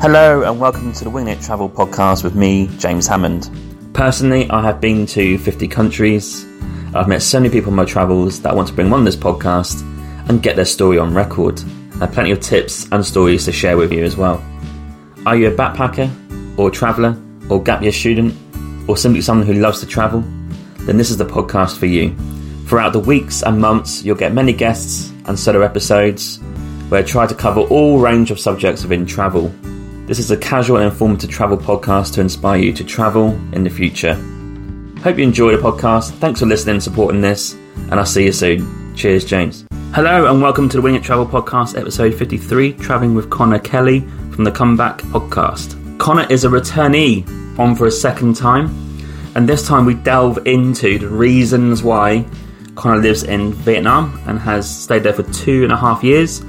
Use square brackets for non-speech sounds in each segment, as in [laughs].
Hello, and welcome to the Wing It Travel podcast with me, James Hammond. Personally, I have been to 50 countries. I've met so many people on my travels that I want to bring on this podcast and get their story on record. I have plenty of tips and stories to share with you as well. Are you a backpacker, or a traveller, or gap year student, or simply someone who loves to travel? Then this is the podcast for you. Throughout the weeks and months, you'll get many guests and solo episodes where I try to cover all range of subjects within travel. This is a casual and informative travel podcast to inspire you to travel in the future. Hope you enjoy the podcast. Thanks for listening and supporting this, and I'll see you soon. Cheers, James. Hello, and welcome to the Wing It Travel Podcast, episode 53, traveling with Conor Kelly from the Comeback Podcast. Conor is a returnee on for a second time, and this time we delve into the reasons why Conor lives in Vietnam and has stayed there for two and a half years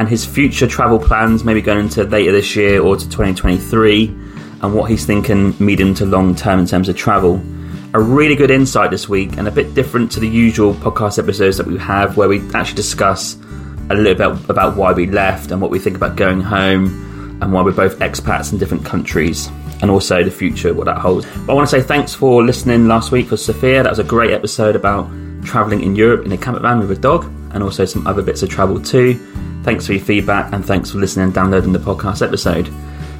and his future travel plans, maybe going into later this year or to 2023, and what he's thinking medium to long term in terms of travel. A really good insight this week, and a bit different to the usual podcast episodes that we have, where we actually discuss a little bit about why we left and what we think about going home, and why we're both expats in different countries, and also the future, what that holds. But I want to say thanks for listening last week for Sophia. That was a great episode about traveling in Europe in a camper van with a dog, and also some other bits of travel too. Thanks for your feedback and thanks for listening and downloading the podcast episode.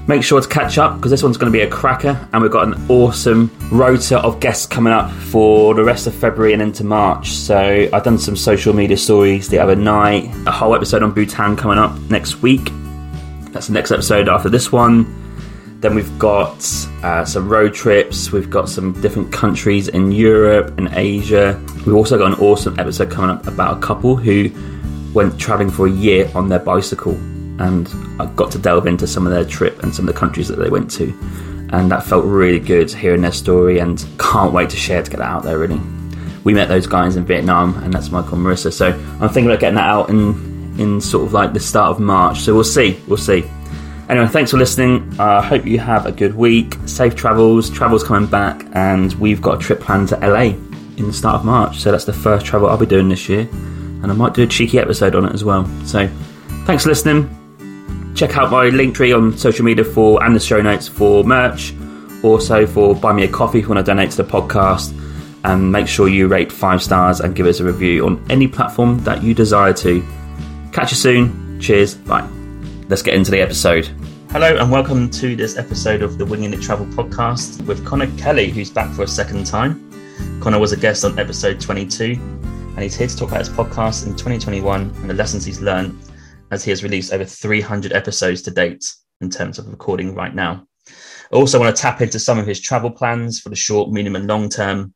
Make sure to catch up because this one's going to be a cracker, and we've got an awesome rota of guests coming up for the rest of February and into March. So, I've done some social media stories the other night, a whole episode on Bhutan coming up next week. That's the next episode after this one. Then we've got uh, some road trips. We've got some different countries in Europe and Asia. We've also got an awesome episode coming up about a couple who went traveling for a year on their bicycle, and I got to delve into some of their trip and some of the countries that they went to, and that felt really good hearing their story, and [laughs] can't wait to share to get that out there. Really, we met those guys in Vietnam, and that's Michael and Marissa. So I'm thinking about getting that out in in sort of like the start of March. So we'll see, we'll see. Anyway, thanks for listening. I uh, hope you have a good week. Safe travels. Travel's coming back, and we've got a trip planned to LA in the start of March. So that's the first travel I'll be doing this year and I might do a cheeky episode on it as well. So, thanks for listening. Check out my link tree on social media for and the show notes for merch, also for buy me a coffee when I donate to the podcast. And make sure you rate five stars and give us a review on any platform that you desire to. Catch you soon. Cheers. Bye. Let's get into the episode. Hello and welcome to this episode of the Winging It Travel podcast with Conor Kelly, who's back for a second time. Conor was a guest on episode 22 and he's here to talk about his podcast in 2021 and the lessons he's learned as he has released over 300 episodes to date in terms of recording right now. I also want to tap into some of his travel plans for the short, medium, and long term,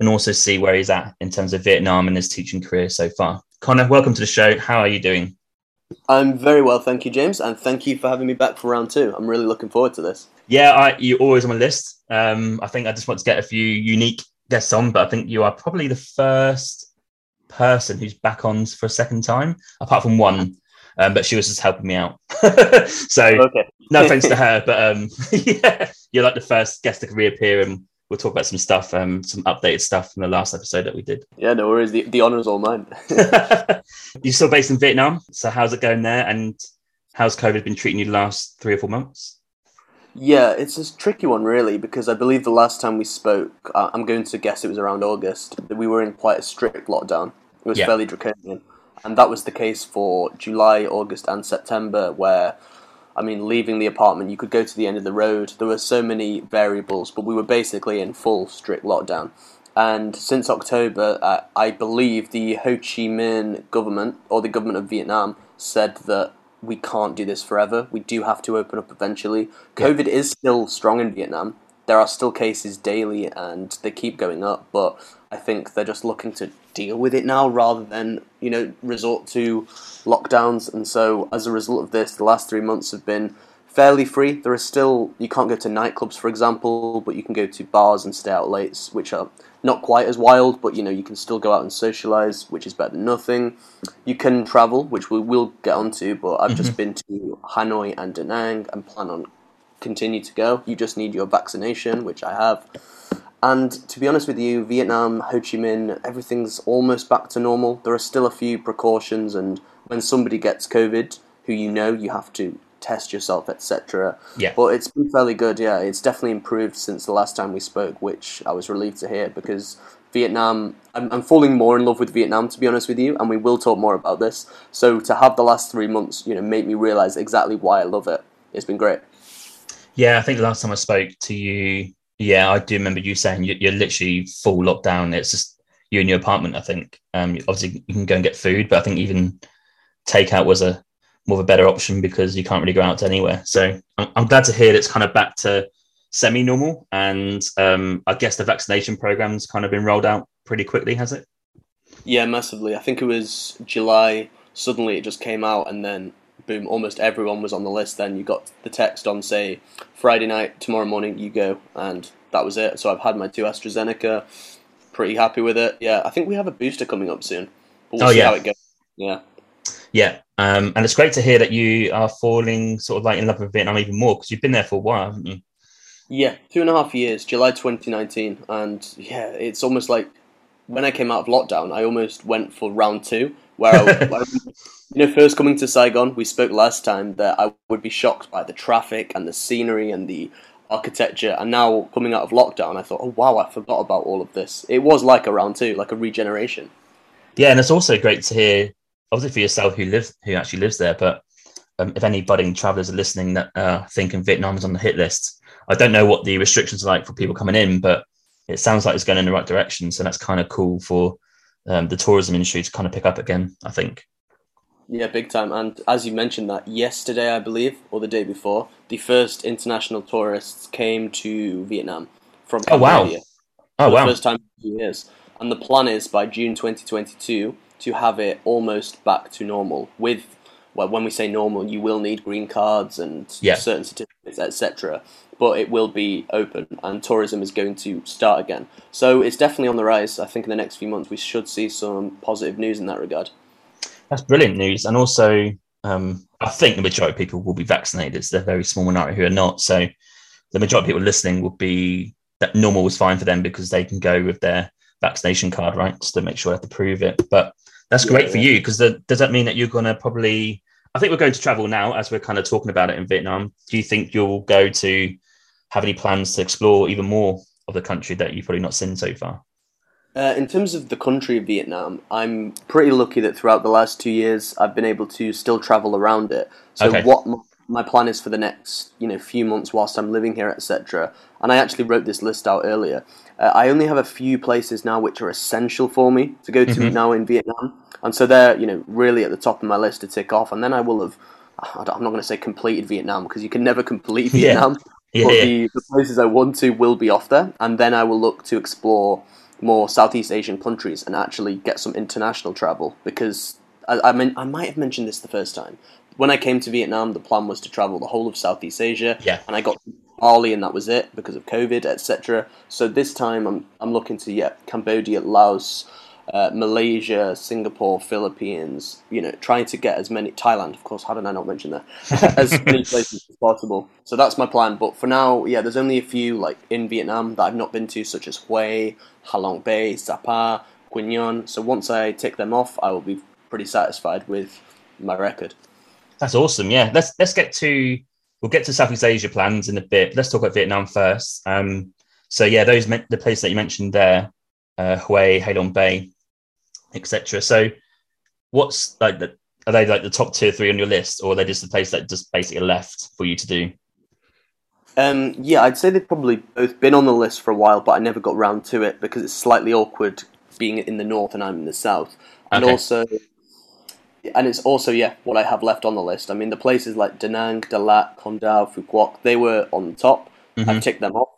and also see where he's at in terms of Vietnam and his teaching career so far. Conor, welcome to the show. How are you doing? I'm very well, thank you, James, and thank you for having me back for round two. I'm really looking forward to this. Yeah, I, you're always on my list. Um, I think I just want to get a few unique guests on, but I think you are probably the first person who's back on for a second time, apart from one. Um, but she was just helping me out. [laughs] so no offense to her, but um, [laughs] yeah, you're like the first guest to reappear, and we'll talk about some stuff, um, some updated stuff from the last episode that we did. Yeah, no worries. The, the honor is all mine. [laughs] you're still based in Vietnam, so how's it going there? And how's COVID been treating you the last three or four months? Yeah, it's a tricky one, really, because I believe the last time we spoke, uh, I'm going to guess it was around August, that we were in quite a strict lockdown. It was yeah. fairly draconian. And that was the case for July, August, and September, where, I mean, leaving the apartment, you could go to the end of the road. There were so many variables, but we were basically in full strict lockdown. And since October, uh, I believe the Ho Chi Minh government, or the government of Vietnam, said that we can't do this forever. We do have to open up eventually. COVID is still strong in Vietnam. There are still cases daily and they keep going up, but I think they're just looking to deal with it now rather than, you know, resort to lockdowns. And so as a result of this, the last three months have been fairly free. There are still, you can't go to nightclubs, for example, but you can go to bars and stay out late, which are not quite as wild, but you know, you can still go out and socialize, which is better than nothing. You can travel, which we will get onto, but I've mm-hmm. just been to Hanoi and Da Nang and plan on continue to go. You just need your vaccination, which I have. And to be honest with you, Vietnam, Ho Chi Minh, everything's almost back to normal. There are still a few precautions, and when somebody gets COVID, who you know, you have to test yourself, etc. Yeah. But it's been fairly good. Yeah, it's definitely improved since the last time we spoke, which I was relieved to hear because Vietnam. I'm, I'm falling more in love with Vietnam, to be honest with you, and we will talk more about this. So to have the last three months, you know, make me realize exactly why I love it. It's been great. Yeah, I think last time I spoke to you, yeah, I do remember you saying you're literally full lockdown. It's just you in your apartment. I think um, obviously you can go and get food, but I think even takeout was a more of a better option because you can't really go out anywhere. So I'm, I'm glad to hear that it's kind of back to semi-normal, and um, I guess the vaccination program's kind of been rolled out pretty quickly, has it? Yeah, massively. I think it was July. Suddenly, it just came out, and then boom, almost everyone was on the list. Then you got the text on say Friday night, tomorrow morning, you go, and that was it. So I've had my two AstraZeneca. Pretty happy with it. Yeah, I think we have a booster coming up soon. But we'll oh, see yeah. how it goes. Yeah. Yeah, um, and it's great to hear that you are falling sort of like in love with Vietnam even more because you've been there for a while, haven't you? Yeah, two and a half years, July 2019, and yeah, it's almost like when I came out of lockdown, I almost went for round two, where I, I, you know, first coming to Saigon, we spoke last time that I would be shocked by the traffic and the scenery and the architecture, and now coming out of lockdown, I thought, oh wow, I forgot about all of this. It was like a round two, like a regeneration. Yeah, and it's also great to hear obviously for yourself who lives who actually lives there, but um, if any budding travellers are listening that uh, thinking Vietnam is on the hit list, I don't know what the restrictions are like for people coming in, but it sounds like it's going in the right direction. So that's kind of cool for um, the tourism industry to kind of pick up again. I think. Yeah, big time. And as you mentioned that yesterday, I believe, or the day before, the first international tourists came to Vietnam from Cambodia. Oh wow! Oh wow! first time in years. And the plan is by June 2022 to have it almost back to normal. With well, when we say normal, you will need green cards and yeah. certain certificates, etc. But it will be open, and tourism is going to start again. So it's definitely on the rise. I think in the next few months we should see some positive news in that regard. That's brilliant news, and also um, I think the majority of people will be vaccinated. It's a very small minority who are not. So the majority of people listening will be that normal was fine for them because they can go with their vaccination card, right? Just to make sure they have to prove it. But that's great yeah, for yeah. you because does that mean that you're going to probably? I think we're going to travel now as we're kind of talking about it in Vietnam. Do you think you'll go to have any plans to explore even more of the country that you've probably not seen so far? Uh, in terms of the country of Vietnam, I'm pretty lucky that throughout the last two years I've been able to still travel around it. So okay. what my plan is for the next you know few months whilst I'm living here, etc. And I actually wrote this list out earlier. Uh, I only have a few places now which are essential for me to go to mm-hmm. now in Vietnam, and so they're you know really at the top of my list to tick off. And then I will have. I'm not going to say completed Vietnam because you can never complete [laughs] Vietnam. Yeah. but The, the places I want to will be off there, and then I will look to explore more Southeast Asian countries and actually get some international travel because I, I mean I might have mentioned this the first time, when I came to Vietnam, the plan was to travel the whole of Southeast Asia. Yeah. And I got Bali, and that was it because of COVID, etc. So this time, I'm I'm looking to yeah, Cambodia, Laos, uh, Malaysia, Singapore, Philippines. You know, trying to get as many Thailand, of course. How did I not mention that? [laughs] as many places as possible. So that's my plan. But for now, yeah, there's only a few like in Vietnam that I've not been to, such as Hue, Halong Bay, Sapa, Quy Nhon. So once I tick them off, I will be pretty satisfied with my record. That's awesome. Yeah, let's let's get to we'll get to Southeast Asia plans in a bit. Let's talk about Vietnam first. Um, so yeah, those the places that you mentioned there, uh, Hue, Halong Bay, etc. So what's like the are they like the top two or three on your list, or are they just the place that just basically left for you to do? Um, yeah, I'd say they've probably both been on the list for a while, but I never got round to it because it's slightly awkward being in the north and I'm in the south, and okay. also and it's also yeah what I have left on the list. I mean the places like Da Nang, Dalat, Con Dao, Phu Quoc, they were on the top. Mm-hmm. I've ticked them off,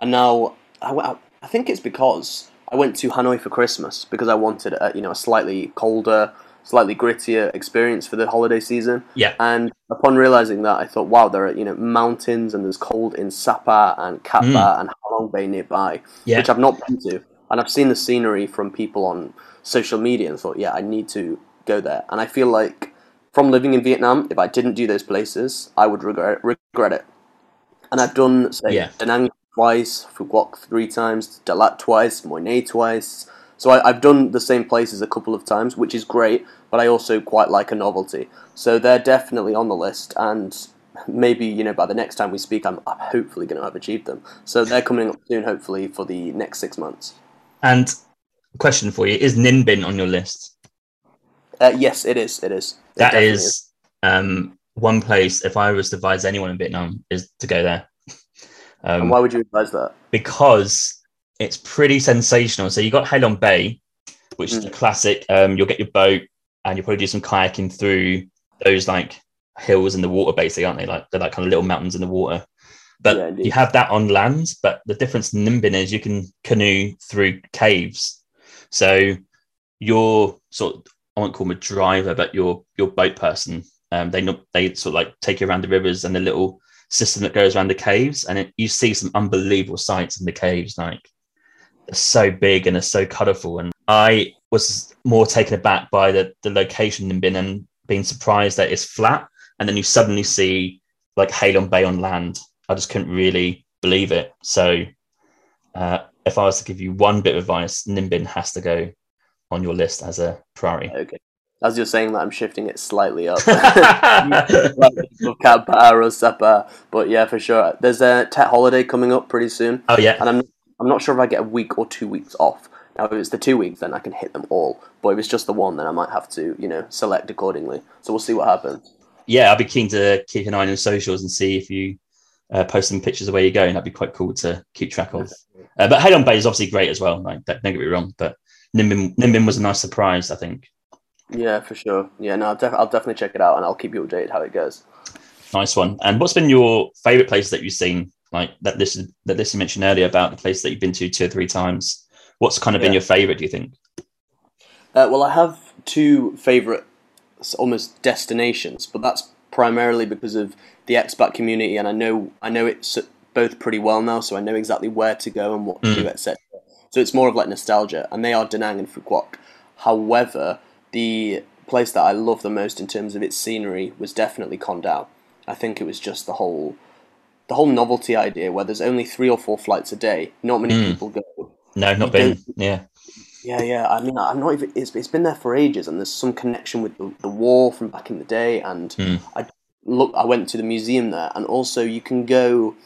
and now I, I think it's because I went to Hanoi for Christmas because I wanted a, you know a slightly colder, slightly grittier experience for the holiday season. Yeah. And upon realizing that, I thought, wow, there are you know mountains and there's cold in Sapa and Cat Ba mm. and Halong Bay nearby, yeah. which I've not been to, and I've seen the scenery from people on social media and thought, yeah, I need to go there. And I feel like from living in Vietnam, if I didn't do those places, I would regret regret it. And I've done say yeah. Da Nang twice, Phu Quoc three times, Dalat twice, Mui Ne twice. So I, have done the same places a couple of times, which is great. But I also quite like a novelty. So they're definitely on the list. And maybe you know by the next time we speak, I'm, I'm hopefully going to have achieved them. So they're coming up soon, hopefully for the next six months. And question for you: Is Ninh Binh on your list? Uh, yes, it is. It is. It that is, is. Um, one place. If I was to advise anyone in Vietnam, is to go there. Um, and why would you advise that? Because it's pretty sensational. So you got halong Bay, which mm. is the classic. Um, you'll get your boat and you'll probably do some kayaking through those like hills in the water, basically, aren't they? Like they're like kind of little mountains in the water. But yeah, you have that on land. But the difference in Ninh Binh is you can canoe through caves. So your sort of, I won't call them a driver, but your your boat person. Um, they they sort of like take you around the rivers and the little system that goes around the caves, and it, you see some unbelievable sights in the caves. Like they're so big and they're so colourful. And I was more taken aback by the the location than Binh and being surprised that it's flat, and then you suddenly see like Ha Long Bay on land. I just couldn't really believe it. So, uh, if I was to give you one bit of advice, Ninh Binh has to go on your list as a priority. Okay. As you're saying that, I'm shifting it slightly up. [laughs] [laughs] Cat Ba or Sapa, but yeah, for sure. There's a Tet holiday coming up pretty soon. Oh yeah, and I'm I'm not sure if I get a week or two weeks off. Now, if it's the two weeks, then I can hit them all. But if it's just the one, then I might have to, you know, select accordingly. So we'll see what happens. Yeah, I'd be keen to keep an eye on your socials and see if you uh, post some pictures of where you're going. That'd be quite cool to keep track of. Uh, but Ha Long Bay is obviously great as well. Like, don't get me wrong, but Ninh Binh, Ninh Binh was a nice surprise, I think. Yeah, for sure. Yeah, no, I'll, def- I'll definitely check it out and I'll keep you updated how it goes. Nice one. And what's been your favourite place that you've seen? Like that this that this you mentioned earlier about the place that you've been to two or three times. What's kind of yeah. been your favourite? Do you think? Uh, well, I have two favourite almost destinations, but that's primarily because of the expat community, and I know I know it's both pretty well now, so I know exactly where to go and what to mm. do, etc. So it's more of like nostalgia, and they are Da Nang and Phu Quoc. However, the place that I love the most in terms of its scenery was definitely Con Dao. I think it was just the whole the whole novelty idea where there's only three or four flights a day. Not many mm. people go. No, not been. Yeah. Yeah, yeah. I mean, I'm not even. It's, it's been there for ages, and there's some connection with the, the war from back in the day. And mm. I look, I went to the museum there, and also you can go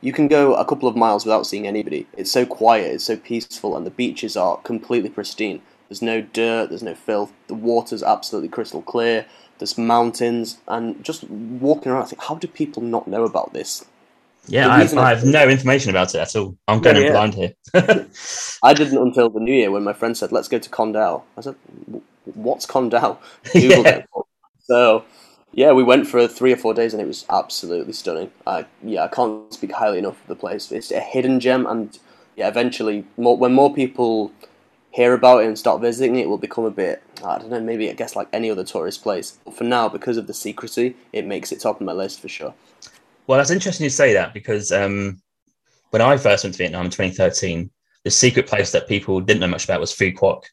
you can go a couple of miles without seeing anybody. It's so quiet, it's so peaceful, and the beaches are completely pristine. There's no dirt, there's no filth, the water's absolutely crystal clear, there's mountains, and just walking around, I think, how do people not know about this? Yeah, I have, I have, no information about it at all. I'm going yeah, yeah. blind here. [laughs] I didn't until the new year when my friend said, let's go to Con Dao. I said, what's Con Dao? [laughs] yeah. So yeah, we went for three or four days and it was absolutely stunning. I yeah, I can't speak highly enough of the place. It's a hidden gem, and yeah, eventually, more, when more people hear about it and start visiting it, will become a bit I don't know, maybe I guess like any other tourist place. But for now, because of the secrecy, it makes it top of my list for sure. Well, that's interesting you say that because um, when I first went to Vietnam in 2013, the secret place that people didn't know much about was Phu Quoc.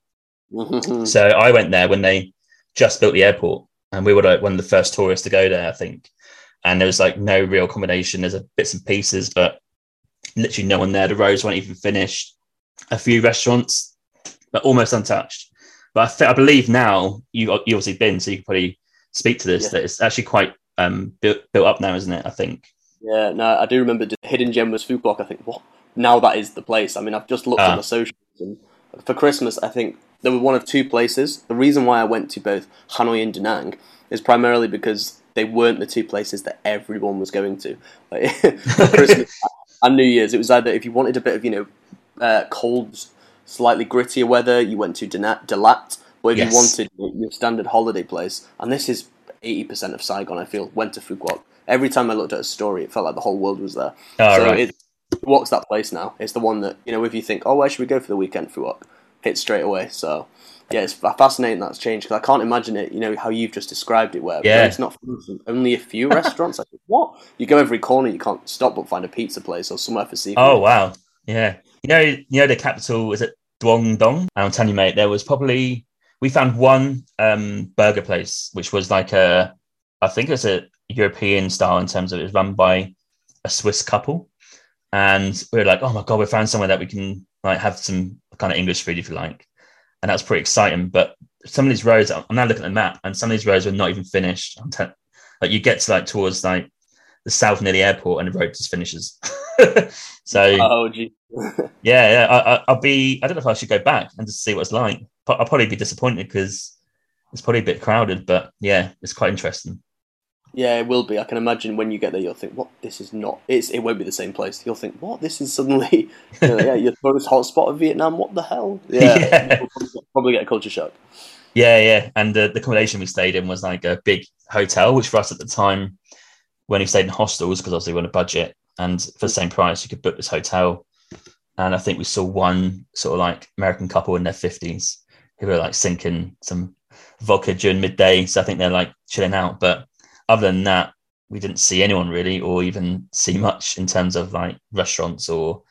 so I went there when they just built the airport and we were like one of the first tourists to go there, I think. And there was like no real accommodation. There's a bits and pieces, but literally no one there. The roads weren't even finished. A few restaurants, but almost untouched. But I, th- I believe now you you obviously been, so you can probably speak to this. Yeah. That it's actually quite um, built built up now, isn't it? I think. Yeah, no, I do remember the hidden gem was Quoc. I think what now that is the place. I mean, I've just looked uh. on the socials and for Christmas, I think there were one of two places. The reason why I went to both Hanoi and Da Nang is primarily because they weren't the two places that everyone was going to. Like, [laughs] for [laughs] Christmas and New Year's, it was either if you wanted a bit of you know uh, cold, slightly grittier weather, you went to Dalat, if yes. you wanted your standard holiday place, and this is eighty percent of Saigon. I feel went to Phu Quoc. Every time I looked at a story, it felt like the whole world was there. Oh, so right. it, what's that place now? It's the one that you know if you think, oh, where should we go for the weekend? Phu Quoc hit straight away. So yeah, it's fascinating that's changed because I can't imagine it. You know how you've just described it, where yeah. it's not only a few restaurants. [laughs] Like what? You go every corner, you can't stop but find a pizza place or somewhere for seafood. Oh wow, yeah. You know, you know the capital is it Duong Dong? And I'm telling you, mate, there was probably we found one um, burger place which was like a, I think it's a European style in terms of it was run by a Swiss couple, and we were like, oh my god, we found somewhere that we can like have some kind of English food if you like, and that's pretty exciting. But some of these roads, I'm now looking at the map, and some of these roads are not even finished. Like you get to like towards like the south near the airport, and the road just finishes. [laughs] [laughs] so, [laughs] oh, gee. [laughs] yeah, yeah, I, will be. I don't know if I should go back and just see what it's like. I'll probably be disappointed because it's probably a bit crowded, but yeah, it's quite interesting. Yeah, it will be. I can imagine when you get there, you'll think, "What? This is not. It's. It won't be the same place." You'll think, "What? This is suddenly, you know, yeah, you're this hotspot of Vietnam. What the hell?" Yeah, yeah. probably get a culture shock. Yeah, yeah. And the, the accommodation we stayed in was like a big hotel, which for us at the time, when we stayed in hostels, because obviously we are on a budget, and for the mm. same price, you could book this hotel. And I think we saw one sort of like American couple in their fifties who were like sinking some vodka during midday. So I think they're like chilling out. But other than that, we didn't see anyone really, or even see much in terms of like restaurants or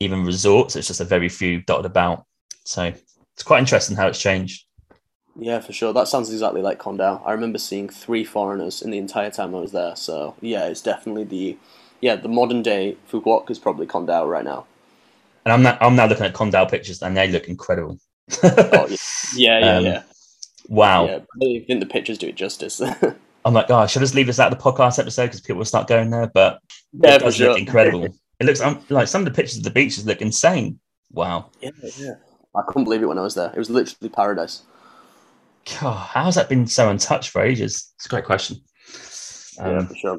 even resorts. It's just a very few dotted about. So it's quite interesting how it's changed. Yeah, for sure. That sounds exactly like Con Dao. I remember seeing three foreigners in the entire time I was there. So yeah, it's definitely the yeah the modern day Quoc is probably Con Dao right now. And I'm now, I'm now looking at Con Dao pictures, and they look incredible. oh, yeah, [laughs] yeah, yeah. um, yeah. Wow. Yeah, I think the pictures do it justice. [laughs] I'm like, oh, should I just leave this out of the podcast episode because people will start going there? But yeah, it does sure. look incredible. [laughs] it looks um, like some of the pictures of the beaches look insane. Wow. Yeah, yeah. I couldn't believe it when I was there. It was literally paradise. God, how has that been so untouched for ages? It's a great question. Um, yeah, for sure.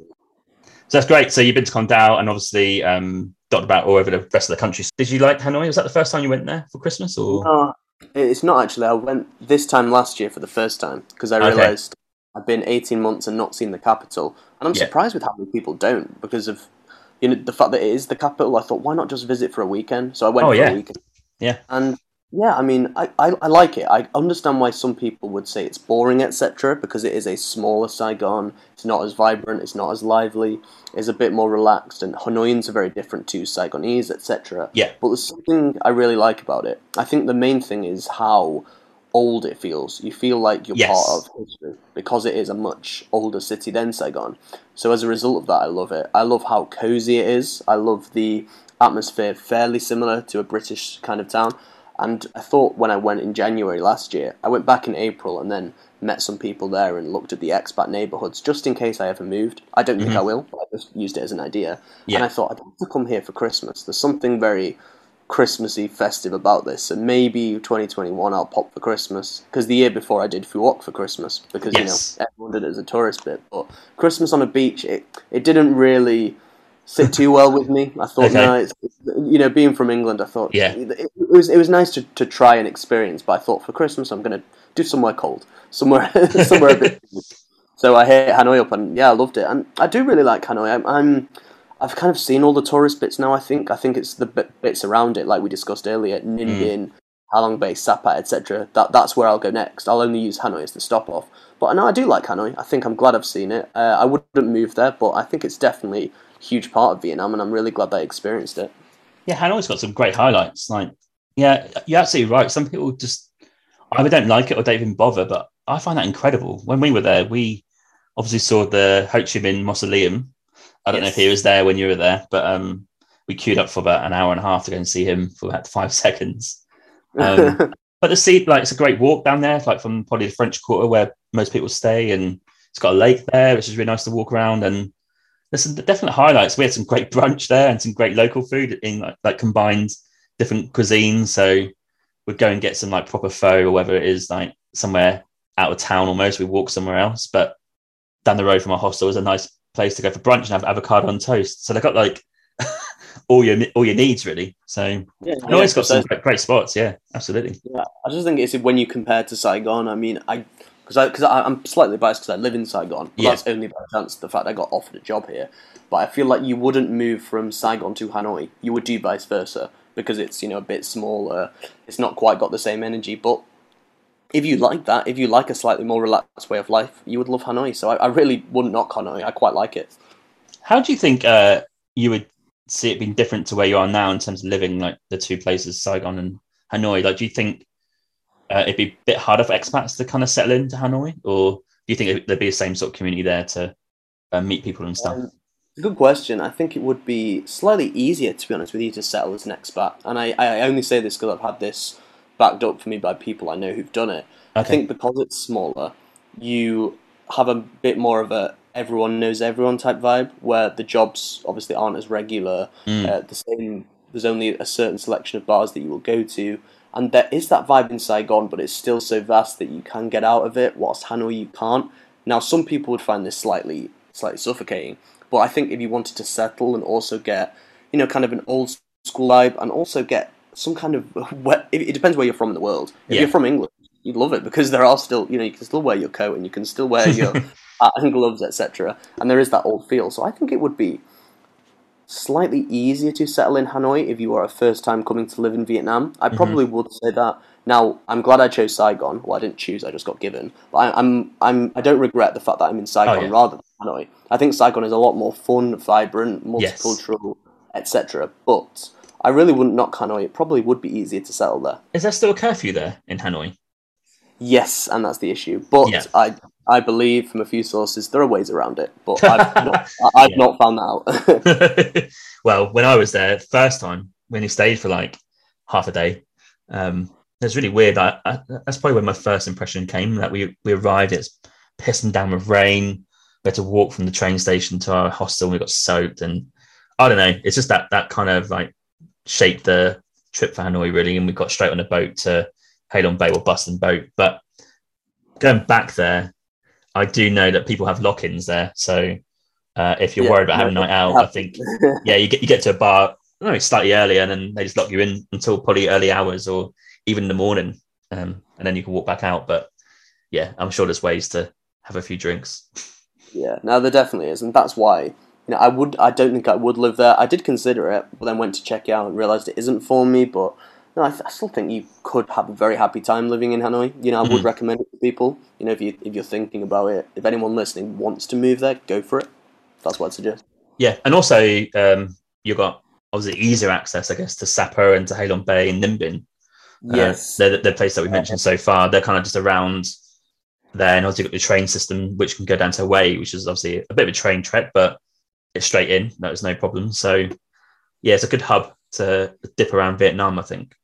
So that's great. So you've been to Con Dao and obviously um, dotted about all over the rest of the country. Did you like Hanoi? Was that the first time you went there for Christmas? Or no, it's not actually. I went this time last year for the first time because I realised okay. I've been 18 months and not seen the capital, and I'm yeah. surprised with how many people don't because of you know the fact that it is the capital. I thought, why not just visit for a weekend? So I went oh, for yeah. a weekend. Yeah, and yeah, I mean, I, I, I, like it. I understand why some people would say it's boring, etc., because it is a smaller Saigon. It's not as vibrant, it's not as lively, it's a bit more relaxed, and Hanoians are very different to Saigonese, etc. Yeah. But there's something I really like about it. I think the main thing is how old it feels. You feel like you're yes. part of history because it is a much older city than Saigon. So as a result of that, I love it. I love how cozy it is. I love the atmosphere, fairly similar to a British kind of town. And I thought when I went in January last year, I went back in April and then met some people there and looked at the expat neighbourhoods just in case I ever moved. I don't think mm-hmm. I will, but I just used it as an idea. Yeah. And I thought I'd have to come here for Christmas. There's something very Christmassy, festive about this. And maybe 2021 I'll pop for Christmas because the year before I did Quoc for Christmas because yes. you know everyone did it as a tourist bit. But Christmas on a beach, it it didn't really sit too well with me. I thought, okay. no, it's, you know, being from England, I thought, yeah, it, it was it was nice to, to try and experience. But I thought for Christmas, I'm going to do somewhere cold, somewhere [laughs] somewhere a bit. [laughs] So I hit Hanoi up, and yeah, I loved it, and I do really like Hanoi. I'm, I'm I've kind of seen all the tourist bits now. I think I think it's the bits around it, like we discussed earlier, Ninh Binh, mm. Halong Bay, Sapa, etc. That that's where I'll go next. I'll only use Hanoi as the stop off. But no, I do like Hanoi. I think I'm glad I've seen it. Uh, I wouldn't move there, but I think it's definitely huge part of Vietnam, and I'm really glad I experienced it. Yeah, Hanoi's got some great highlights. Like, yeah, you're absolutely right. Some people just either don't like it or don't even bother, but I find that incredible. When we were there, we obviously saw the Ho Chi Minh Mausoleum. I don't yes. know if he was there when you were there, but um, we queued up for about an hour and a half to go and see him for about [laughs] five seconds. Um, [laughs] but the sea, like, it's a great walk down there, like from probably the French Quarter where most people stay, and it's got a lake there, which is really nice to walk around. And there's some definite highlights. We had some great brunch there and some great local food in like, like combined different cuisines. So we'd go and get some like proper pho or whether it is like somewhere out of town almost. We walk somewhere else, but down the road from our hostel was a nice place to go for brunch and have avocado on toast. So they got like [laughs] all your all your needs really. So yeah, yeah always got some great, great, spots. Yeah, absolutely. Yeah, I just think it's when you compare to Saigon. I mean, I because I because I'm slightly biased because I live in Saigon. But yeah. That's only by chance the fact I got offered a job here. But I feel like you wouldn't move from Saigon to Hanoi. You would do vice versa because it's you know a bit smaller. It's not quite got the same energy. But if you like that, if you like a slightly more relaxed way of life, you would love Hanoi. So I, I really wouldn't knock Hanoi. I quite like it. How do you think uh, you would see it being different to where you are now in terms of living like the two places, Saigon and Hanoi? Like, do you think uh, it'd be a bit harder for expats to kind of settle into Hanoi, or do you think there'd be the same sort of community there to uh, meet people and stuff? Um, good question. I think it would be slightly easier, to be honest with you, to settle as an expat. And I, I only say this because I've had this backed up for me by people I know who've done it. Okay. I think because it's smaller, you have a bit more of a everyone knows everyone type vibe, where the jobs obviously aren't as regular. Mm. Uh, the same, there's only a certain selection of bars that you will go to, and there is that vibe in Saigon, but it's still so vast that you can get out of it. Whilst Hanoi, you can't. Now, some people would find this slightly, slightly suffocating, but I think if you wanted to settle and also get, you know, kind of an old school vibe, and also get some kind of, [laughs] it depends where you're from in the world. If Yeah. you're from England, you'd love it because there are still, you know, you can still wear your coat and you can still wear your [laughs] hat and gloves, etc. And there is that old feel. So I think it would be slightly easier to settle in Hanoi if you are a first time coming to live in Vietnam. I mm-hmm. probably would say that. Now, I'm glad I chose Saigon. Well, I didn't choose; I just got given. But I, I'm, I'm, I don't regret the fact that I'm in oh, Saigon Oh, yeah. rather than Hanoi. I think Saigon is a lot more fun, vibrant, multicultural, etc. But I really wouldn't knock Hanoi. It probably would be easier to settle there. Is there still a curfew there in Hanoi? Yes, and that's the issue. But Yeah. I, I believe from a few sources there are ways around it. But [laughs] I've not, I've Yeah. not found that out. [laughs] [laughs] well, when I was there first time, when he stayed for like half a day, um, it was really weird. I, I, that's probably when my first impression came. That we we arrived, it's pissing down with rain. We had to walk from the train station to our hostel. and We got soaked, and I don't know. It's just that that kind of like shaped the trip for Hanoi really, and we got straight on a boat to Halong Bay or bus and boat. But going back there, I do know that people have lock-ins there, so. Uh, if you're Yeah, worried about having a night out, I think [laughs] yeah, you get you get to a bar, know, slightly earlier, and then they just lock you in until probably early hours or even in the morning, um, and then you can walk back out. But yeah, I'm sure there's ways to have a few drinks. Yeah, no, there definitely is, and that's why you know I would. I don't think I would live there. I did consider it, but then went to check it out and realized it isn't for me. But no, I, th- I still think you could have a very happy time living in Hanoi. You know, I would Mhm. recommend it to people. You know, if you if you're thinking about it, if anyone listening wants to move there, go for it. That's what I'd suggest. Yeah, and also um, you've got obviously easier access, I guess, to Sapa and to Halong Bay and Ninh Binh. Uh, Yes, they're the, the place that we mentioned so far. They're kind of just around there, and also you've got the train system, which can go down to Hue, which is obviously a bit of a train trek, but it's straight in. There's no problem. So yeah, it's a good hub to dip around Vietnam, I think.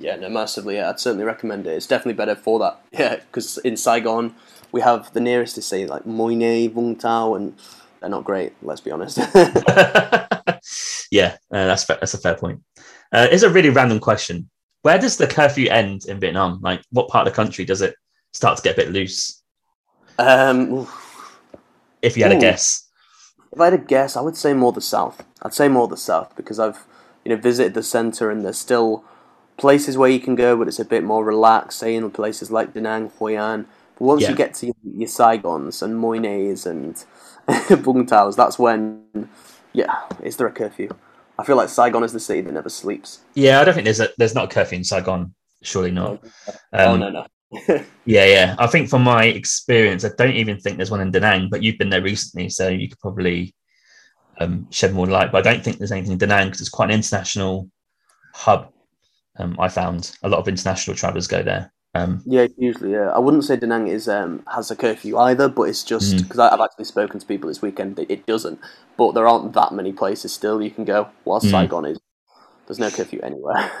Yeah, no, massively. Yeah, I'd certainly recommend it. It's definitely better for that. [laughs] Yeah, because in Saigon we have the nearest to say like Mui Ne, Vung Tau, and they're not great. Let's be honest. [laughs] yeah, uh, that's fair, that's a fair point. Uh, it's a really random question. Where does the curfew end in Vietnam? Like, what part of the country does it start to get a bit loose? um, oof. If you had a guess, if I had a guess, I would say more the south. I'd say more the south because I've you know visited the center and there's still places where you can go, but it's a bit more relaxed. Say in places like Da Nang, Hoi An. But once Yeah. you get to your, your Saigons and Mui Nes and [laughs] Vung Taus, that's when yeah, is there a curfew? I feel like Saigon is the city that never sleeps. yeah, I don't think there's a there's not a curfew in Saigon. Surely not. oh Um, no no. [laughs] Yeah, yeah. I think from my experience, I don't even think there's one in Da Nang, but you've been there recently, so you could probably um, shed more light. But I don't think there's anything in Da Nang because it's quite an international hub. Um, I found a lot of international travelers go there. Um, Yeah, usually, yeah. I wouldn't say Da Nang is um, has a curfew either, but it's just Mm. because I've actually spoken to people this weekend. It, it doesn't, but there aren't that many places still you can go. Whilst Mm. Saigon is, there's no curfew anywhere. [laughs]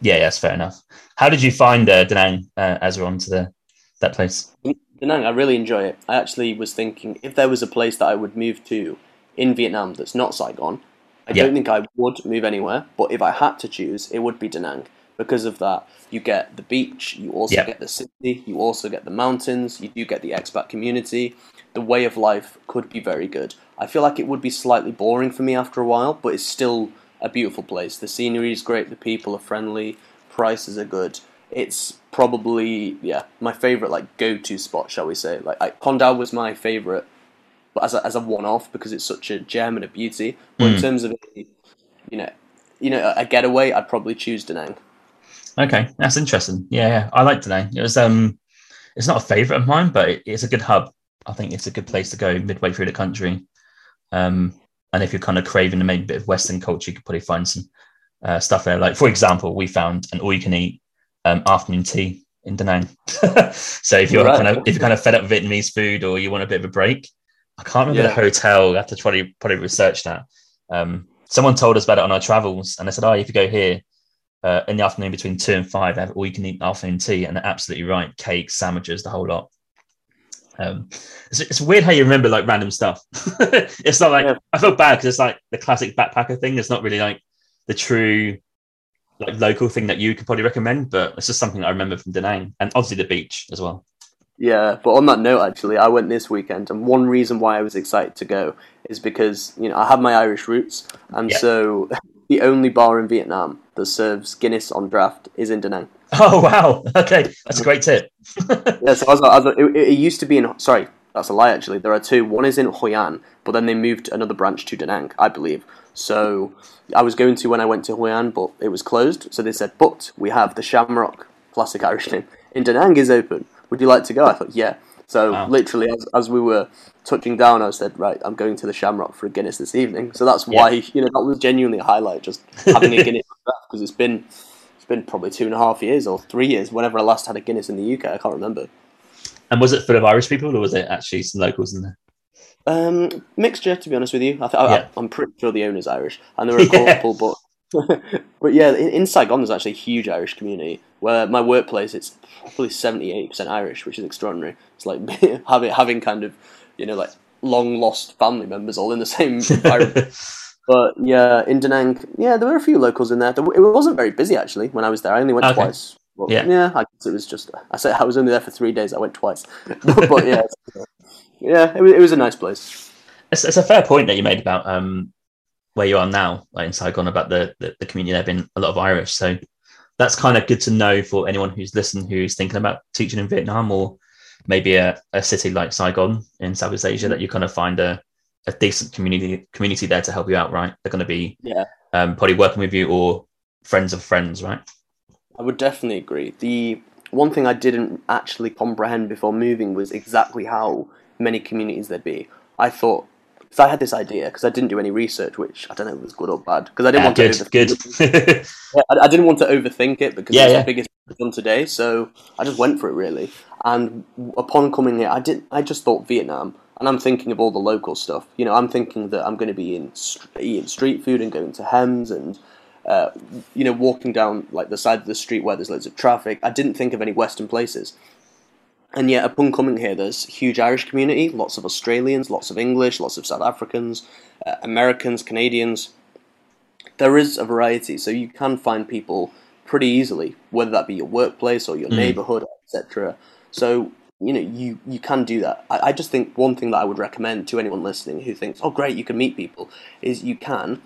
yeah, yeah, that's fair enough. How did you find uh, Da Nang uh, as we're on to the that place? Da Nang, I really enjoy it. I actually was thinking if there was a place that I would move to in Vietnam that's not Saigon, I Yeah. don't think I would move anywhere. But if I had to choose, it would be Da Nang because of that. You get the beach, you also Yeah. get the city, you also get the mountains, you do get the expat community. The way of life could be very good. I feel like it would be slightly boring for me after a while, but it's still a beautiful place. The scenery is great, the people are friendly, prices are good. It's probably yeah my favorite like go to spot, shall we say? Like I, Con Dao was my favorite, but as a, as a one off because it's such a gem and a beauty. But in Mm. terms of you know, you know, a getaway, I'd probably choose Da Nang. Okay, that's interesting. Yeah, yeah. I like Da Nang. It was um, it's not a favorite of mine, but it, it's a good hub. I think it's a good place to go midway through the country. Um, and if you're kind of craving a bit of Western culture, you could probably find some uh, stuff there. Like for example, we found an all you can eat um, afternoon tea in Da Nang. [laughs] so if you're Right. kind of if you're kind of fed up with Vietnamese food or you want a bit of a break, I can't remember Yeah. the hotel. I have to probably probably research that. Um, someone told us about it on our travels, and they said, "Oh, if you go here." Uh, in the afternoon between two and five, they have all you can eat afternoon tea, and they're absolutely right. Cakes, sandwiches, the whole lot. Um, it's, it's, weird how you remember like random stuff. [laughs] it's not like yeah. I feel bad because it's like the classic backpacker thing. It's not really like the true like local thing that you could probably recommend, but it's just something I remember from Da Nang and obviously the beach as well. Yeah, but on that note, actually, I went this weekend, and one reason why I was excited to go is because you know I have my Irish roots, and yeah. so [laughs] the only bar in Vietnam that serves Guinness on draft is in Da Nang. [laughs] Oh wow! Okay, that's a great tip. [laughs] yeah, so I was, I was, it, it, used to be in. Sorry, that's a lie. Actually, there are two. One is in Hoi An, but then they moved another branch to Da Nang, I believe. So I was going to when I went to Hoi An, but it was closed. So they said, but we have the Shamrock, classic Irish name, in Da Nang is open. Would you like to go? I thought, yeah. So wow. literally, as, as we were touching down, I said, right, I'm going to the Shamrock for a Guinness this evening. So that's why yeah. you know that was genuinely a highlight, just having a [laughs] Guinness because it's been probably two and a half years or three years whenever I last had a Guinness in the UK. I can't remember. And was it full of Irish people or was it actually some locals in there? Um, mixture, to be honest with you. I th- yeah. I, am pretty sure the owner's Irish, and there were a [laughs] couple, but [laughs] but yeah, in, in, Saigon there's actually a huge Irish community. Where my workplace, it's probably 78 percent Irish, which is extraordinary. It's like [laughs] having having kind of you know like long lost family members all in the same. [laughs] But yeah, in Da Nang, yeah, there were a few locals in there. It wasn't very busy actually when I was there. I only went okay. twice. Well, yeah, yeah. I guess it was just. I said I was only there for three days. I went twice, but yeah, yeah, it was, it was a nice place. It's, it's a fair point that you made about um, where you are now, like in Saigon, about the, the, the community there being a lot of Irish. So that's kind of good to know for anyone who's listening who's thinking about teaching in Vietnam or maybe a, a city like Saigon in Southeast Asia that you kind of find a a decent community community there to help you out, right? They're going to be yeah um, probably working with you or friends of friends, right? I would definitely agree. The one thing I didn't actually comprehend before moving was exactly how many communities there'd be. I thought because I had this idea because I didn't do any research, which I don't know if it was good or bad because I didn't yeah, want good, to overthink good. yeah, I, I, didn't want to overthink it because yeah, it's yeah. the biggest done today, so I just went for it really. And upon coming here, I did. I just thought Vietnam and I'm thinking of all the local stuff. You know, I'm thinking that I'm going to be in eating street food and going to Hems and uh, you know walking down like the side of the street where there's loads of traffic. I didn't think of any Western places. And yet, upon coming here, there's a huge Irish community, lots of Australians, lots of English, lots of South Africans, uh, Americans, Canadians. There is a variety, so you can find people pretty easily, whether that be your workplace or your mm. neighborhood, etc. So you know, you, you can do that. I, I just think one thing that I would recommend to anyone listening who thinks, oh, great, you can meet people, is you can,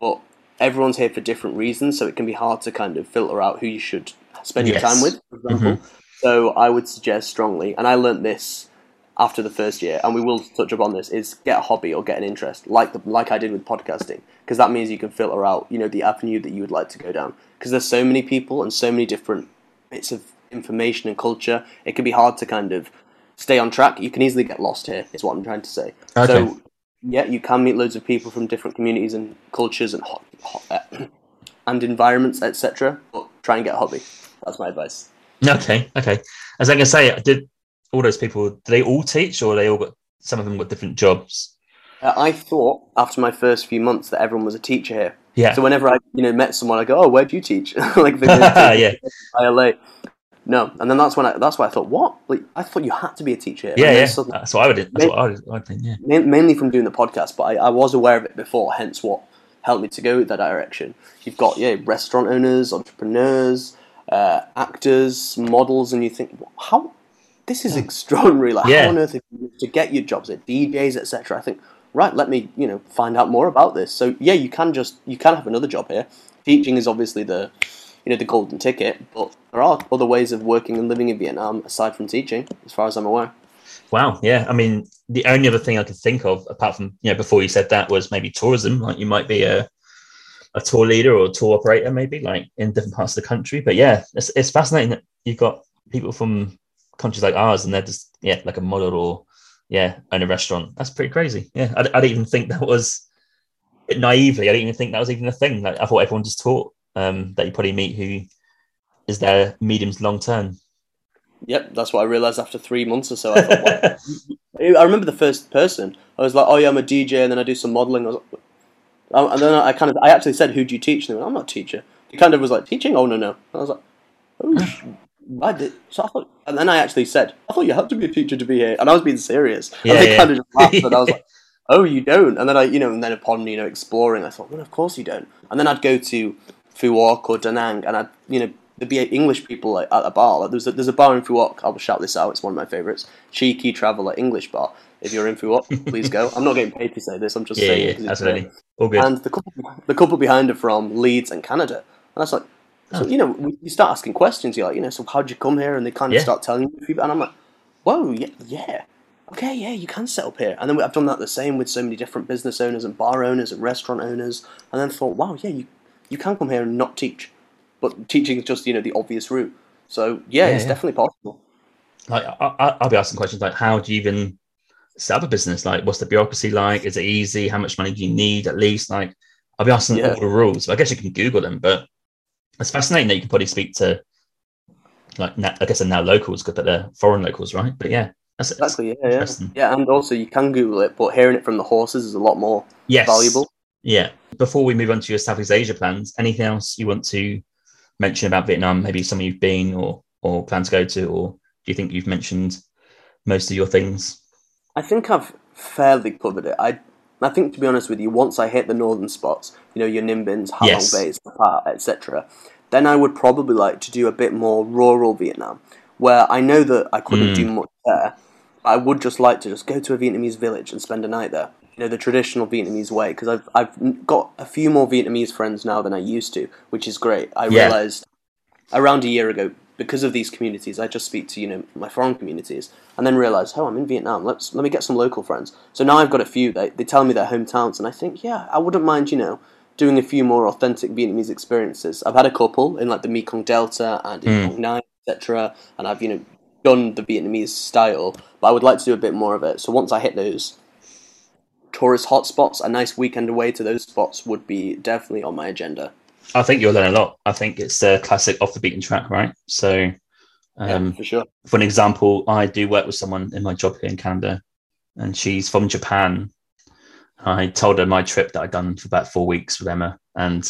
but everyone's here for different reasons, so it can be hard to kind of filter out who you should spend yes. your time with, for example. Mm-hmm. So I would suggest strongly, and I learned this after the first year, and we will touch upon this, is get a hobby or get an interest, like the, like I did with podcasting, because that means you can filter out, you know, the avenue that you would like to go down. Because there's so many people and so many different bits of information and culture, it can be hard to kind of stay on track. You can easily get lost here. Is what I'm trying to say. Okay. So yeah, you can meet loads of people from different communities and cultures and hot, hot, uh, [coughs] and environments, etc. But try and get a hobby. That's my advice. Okay, okay. As I can say, did all those people? Do they all teach, or they all got some of them got different jobs? Uh, I thought after my first few months that everyone was a teacher here. Yeah. So whenever I, you know, met someone, I go, "Oh, where do you teach?" [laughs] like the [laughs] yeah, ILA. No, and then that's when I, that's why I thought, what? Like I thought you had to be a teacher. Yeah, yeah. That's what I would. That's main, what I would, I think. Yeah. Mainly from doing the podcast, but I, I was aware of it before. Hence, what helped me to go that direction. You've got yeah, restaurant owners, entrepreneurs, uh, actors, models, and you think, how? This is extraordinary. Like, yeah. how on earth to get your jobs at DJs, etc. I think, right, let me you know find out more about this. So yeah, you can just you can have another job here. Teaching is obviously the you know the golden ticket, but there are other ways of working and living in Vietnam aside from teaching, as far as I'm aware. Wow, yeah. I mean, the only other thing I could think of, apart from you know, before you said that, was maybe tourism. Like you might be a a tour leader or a tour operator, maybe like in different parts of the country. But yeah, it's it's fascinating that you've got people from countries like ours, and they're just yeah, like a model or yeah, own a restaurant. That's pretty crazy. Yeah, I, I didn't even think that was naively. I didn't even think that was even a thing. Like I thought everyone just taught um, that you probably meet who is their mediums long term. Yep, that's what I realised after three months or so. I, thought, [laughs] I remember the first person. I was like, "Oh yeah, I'm a DJ," and then I do some modelling. Like, oh, and then I kind of, I actually said, "Who do you teach?" And they went, "I'm not a teacher." He kind of was like, "Teaching? Oh no, no." And I was like, "Oh, I did. So I thought, and then I actually said, I thought you had to be a teacher to be here, and I was being serious. Yeah, and they yeah. kind of just laughed, and I was like, [laughs] oh, you don't. And then I, you know, and then upon you know exploring, I thought, well, of course you don't. And then I'd go to Phu Quoc or Da Nang, and I'd you know there'd be English people like, at a bar. Like, there's a, there's a bar in Phu Quoc. I'll shout this out. It's one of my favorites. Cheeky Traveller English Bar. If you're in Phu Quoc, please go. I'm not getting paid to say this. I'm just Yeah, saying. it yeah, absolutely. All good. And the couple, the couple behind are from Leeds and Canada. And that's like, so, Oh. you know, you start asking questions. You're like, you know, so how'd you come here? And they kind of Yeah. start telling you. And I'm like, whoa, yeah, yeah. Okay, yeah, you can set up here. And then I've done that the same with so many different business owners and bar owners and restaurant owners. And then thought, wow, yeah, you, you can come here and not teach. But teaching is just, you know, the obvious route. So, yeah, Yeah, it's yeah. definitely possible. like I, I- I'll be asking questions like, how do you even set up a business? Like, what's the bureaucracy like? Is it easy? How much money do you need at least? Like, I'll be asking Yeah. all the rules. I guess you can Google them, but it's fascinating that you can probably speak to, like, I guess they're now locals, but they're foreign locals, right? But yeah, that's Exactly, yeah, yeah. Yeah, and also you can Google it, but hearing it from the horses is a lot more Yes, valuable. Yeah. Before we move on to your Southeast Asia plans, anything else you want to mention about Vietnam? Maybe somewhere you've been or or plan to go to, or do you think you've mentioned most of your things? I think I've fairly covered it. I I think to be honest with you, once I hit the northern spots, you know, your Ninh Binhs, Halong Yes. Bays, etc., then I would probably like to do a bit more rural Vietnam, where I know that I couldn't do hmm. much there. But I would just like to just go to a Vietnamese village and spend a night there. You know, the traditional Vietnamese way, because I've I've got a few more Vietnamese friends now than I used to, which is great. I Yeah. realized around a year ago because of these communities i just speak to you know my foreign communities and then realize oh i'm in vietnam. Let's let me get some local friends. So now i've got a few. They, they tell me their hometowns and i think yeah i wouldn't mind you know doing a few more authentic vietnamese experiences. I've had a couple in like the mekong delta and in Mm. Nai, etc and i've you know done the vietnamese style but i would like to do a bit more of it. So once i hit those tourist hotspots a nice weekend away to those spots would be definitely on my agenda I think you'll learn a lot. I think it's a classic off the beaten track, right? So, um, yeah, for sure for an example, I do work with someone in my job here in Canada, and she's from Japan. I told her my trip that I'd done for about four weeks with Emma, and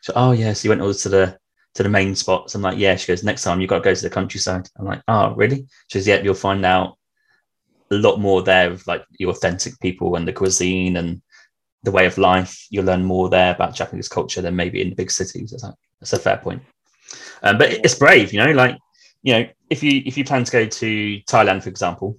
she, oh yes, you went all to the to the main spots. I'm like, yeah. She goes, next time you've got to go to the countryside. I'm like, oh really? She goes, yeah, you'll find out a lot more there of like the authentic people and the cuisine and the way of life. You'll learn more there about Japanese culture than maybe in the big cities. That's, that's a fair point. Um, but it's brave, you know, like you know, if you if you plan to go to Thailand, for example,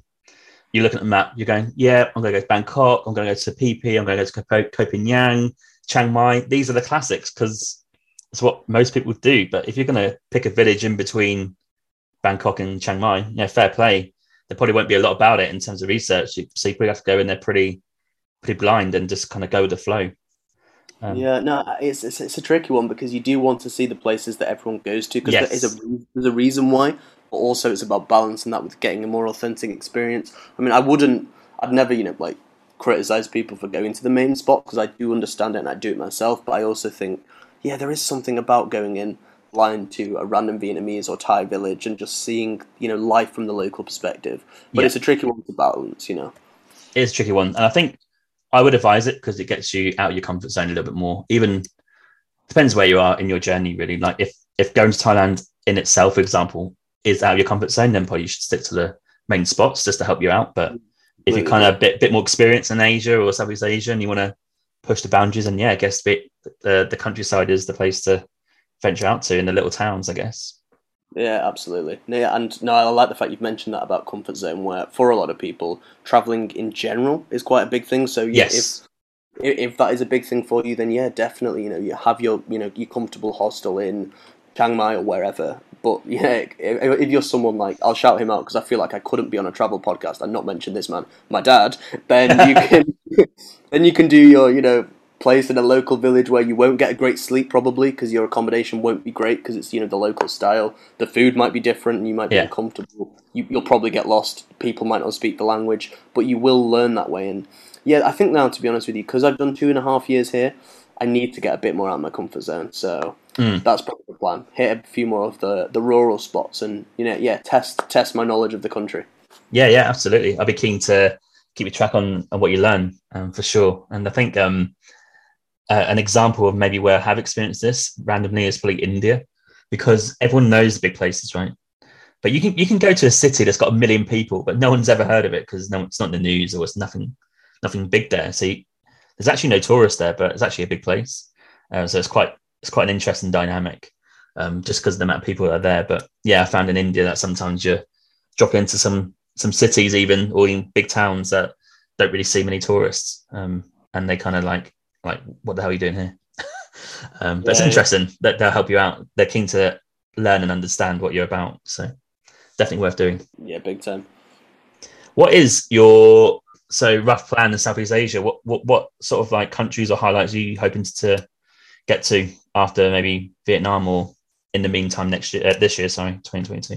you're looking at the map, you're going, yeah, I'm going to go to Bangkok, I'm going to go to Phi, I'm going to go to Koh, Phangan, Chiang Mai. These are the classics because it's what most people do. But if you're going to pick a village in between Bangkok and Chiang Mai, yeah, fair play. There probably won't be a lot about it in terms of research, so you probably have to go in there pretty pretty blind and just kind of go with the flow. Um, yeah, no, it's, it's it's a tricky one because you do want to see the places that everyone goes to because Yes. there is a there's a reason why, but also it's about balancing that with getting a more authentic experience. I mean, I wouldn't, I'd never, you know, like criticize people for going to the main spot because I do understand it and I do it myself. But I also think, yeah, there is something about going in blind to a random Vietnamese or Thai village and just seeing, you know, life from the local perspective. But Yeah. it's a tricky one to balance, you know. it is a tricky one. And I think I would advise it because it gets you out of your comfort zone a little bit more. Even depends where you are in your journey, really. Like if if going to Thailand in itself, for example, is out of your comfort zone, then probably you should stick to the main spots just to help you out. But if you're kind of a bit bit more experienced in Asia or Southeast Asia and you want to push the boundaries, and yeah, I guess the the, the countryside is the place to venture out to in the little towns, I guess. Yeah, absolutely. Yeah, and no, I like the fact you've mentioned that about comfort zone, where for a lot of people, traveling in general is quite a big thing. So yeah, Yes. if, if if that is a big thing for you, then yeah, definitely, you know, you have your you know your comfortable hostel in Chiang Mai or wherever. But [laughs] yeah, if, if you're someone like I'll shout him out because I feel like I couldn't be on a travel podcast and not mention this man, my dad. Then you [laughs] can [laughs] then you can do your you know place in a local village where you won't get a great sleep probably because your accommodation won't be great because it's you know the local style. The food might be different and you might be Yeah. uncomfortable. You, you'll probably get lost. People might not speak the language, but you will learn that way. And yeah, I think now to be honest with you, because I've done two and a half years here, I need to get a bit more out of my comfort zone. So Mm. that's probably the plan. Hit a few more of the the rural spots and you know yeah test test my knowledge of the country. Yeah, yeah, absolutely. I'd be keen to keep you track on, on what you learn um, for sure. And I think um, uh, an example of maybe where I have experienced this randomly is probably India, because everyone knows the big places, right? But you can you can go to a city that's got a million people, but no one's ever heard of it because no, it's not in the news or it's nothing nothing big there. So you, there's actually no tourists there, but it's actually a big place. Uh, so it's quite it's quite an interesting dynamic, um, just because of the amount of people that are there. But yeah, I found in India that sometimes you drop into some some cities even or in big towns that don't really see many tourists, um, and they kind of like like what the hell are you doing here? [laughs] um, but yeah, it's interesting yeah. that they'll help you out. They're keen to learn and understand what you're about. So definitely worth doing. Yeah, big time. What is your so rough plan in Southeast Asia? What what what sort of like countries or highlights are you hoping to get to after maybe Vietnam or in the meantime next year, uh, this year, sorry, 2022?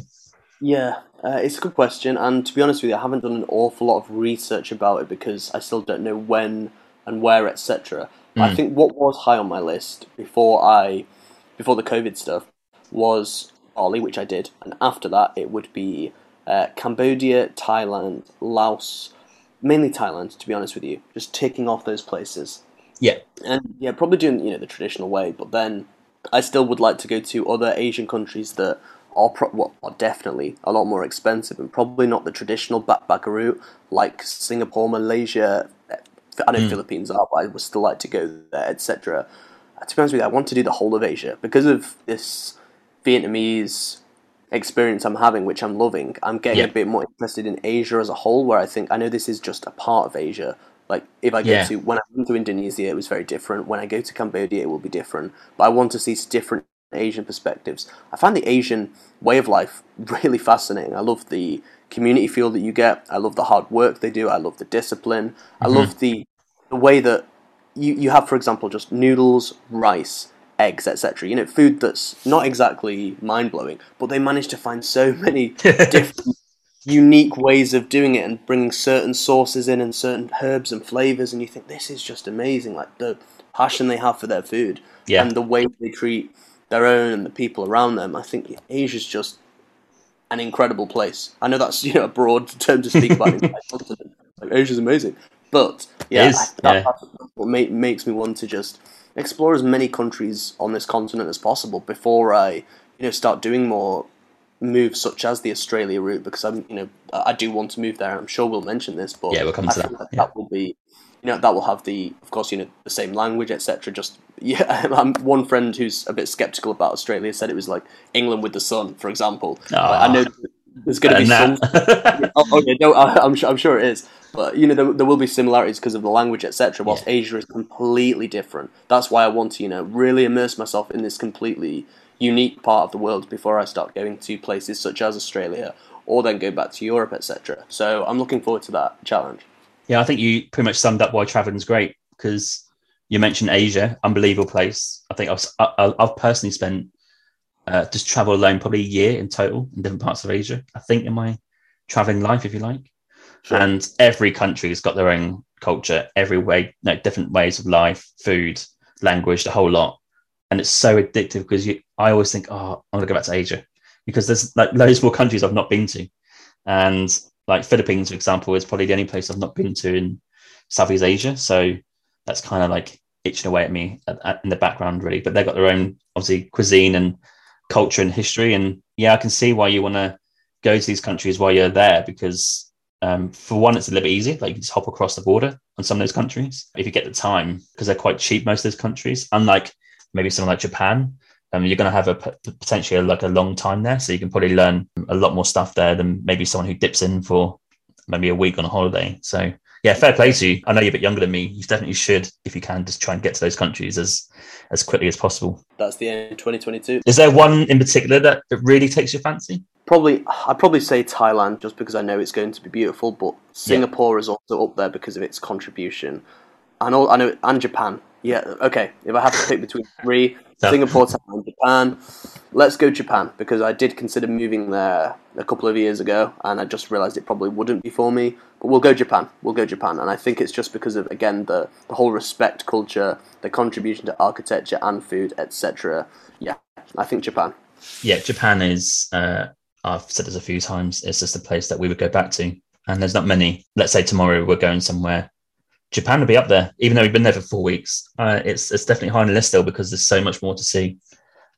Yeah, uh, it's a good question, and to be honest with you, I haven't done an awful lot of research about it because I still don't know when and where, etc. Mm. I hmm. think what was high on my list before I, before the COVID stuff, was Bali, which I did, and after that it would be uh, Cambodia, Thailand, Laos, mainly Thailand. To be honest with you, just ticking off those places. Yeah, and yeah, probably doing you know the traditional way, but then I still would like to go to other Asian countries that are, pro- well, are definitely a lot more expensive and probably not the traditional backpacker route like Singapore, Malaysia. I know mm. Philippines are, but I would still like to go there, etc. Uh, to be honest with you, I want to do the whole of Asia because of this Vietnamese experience I'm having, which I'm loving. I'm getting yeah. a bit more interested in Asia as a whole, where I think I know this is just a part of Asia. Like if I go yeah. to when I went to Indonesia, it was very different. When I go to Cambodia, it will be different. But I want to see different Asian perspectives. I find the Asian way of life [laughs] really fascinating. I love the community feel that you get. I love the hard work they do. I love the discipline. Mm-hmm. I love the the way that you, you have, for example, just noodles, rice, eggs, etc. You know, food that's not exactly mind blowing, but they manage to find so [laughs] many different, unique ways of doing it and bringing certain sauces in and certain herbs and flavors. And you think this is just amazing, like the passion they have for their food yeah. and the way they treat their own and the people around them. I think Asia's just an incredible place. I know that's [laughs] you know a broad term to speak about. [laughs] like Asia's amazing, but yeah, is, that, yeah. that's what makes me want to just explore as many countries on this continent as possible before I you know start doing more moves such as the Australia route because I'm you know I do want to move there. I'm sure we'll mention this, but yeah, we'll come to that. that. Yeah. That will be you know that will have the of course you know the same language etc just [laughs] yeah I'm one friend who's a bit skeptical about australia said it was like england with the sun for example. Oh, i ah. know there's going to be some [laughs] oh, okay no I, am sure, I'm sure it is. But you know there, there will be similarities because of the language etc whilst yeah. asia is completely different. That's why i want to you know really immerse myself in this completely unique part of the world before i start going to places such as australia or then go back to europe etc so i'm looking forward to that challenge yeah, I think you pretty much summed up why traveling's great because you mentioned Asia, unbelievable place. I think I've, I've personally spent uh, just travel alone probably a year in total in different parts of Asia. I think in my traveling life, if you like, sure. and every country has got their own culture, every way, no, different ways of life, food, language, the whole lot, and it's so addictive because you. I always think, oh, I'm gonna go back to Asia because there's like loads more countries I've not been to, and like Philippines, for example, is probably the only place I've not been to in Southeast Asia. So that's kind of like itching away at me at, at, in the background, really. But they've got their own, obviously, cuisine and culture and history. And yeah, I can see why you want to go to these countries while you're there because, um, for one, it's a little bit easy. Like you just hop across the border on some of those countries if you get the time because they're quite cheap, most of those countries. Unlike maybe something like Japan, um, you're going to have a potentially like a long time there, so you can probably learn a lot more stuff there than maybe someone who dips in for maybe a week on a holiday. So yeah, fair play to you. I know you're a bit younger than me. You definitely should, if you can, just try and get to those countries as as quickly as possible. That's the end of 2022. Is there one in particular that, that really takes your fancy? Probably, I'd probably say Thailand, just because I know it's going to be beautiful. But Singapore yeah. is also up there because of its contribution. and know, I know, and Japan. Yeah, okay. If I have to pick between three, Singapore, Thailand, Japan, let's go Japan because I did consider moving there a couple of years ago, and I just realised it probably wouldn't be for me. But we'll go Japan. We'll go Japan, and I think it's just because of again the the whole respect culture, the contribution to architecture and food, etc. Yeah, I think Japan. Yeah, Japan is. Uh, I've said this a few times. It's just a place that we would go back to, and there's not many. Let's say tomorrow we're going somewhere Japan will be up there, even though we've been there for four weeks. Uh, it's it's definitely high on the list still because there's so much more to see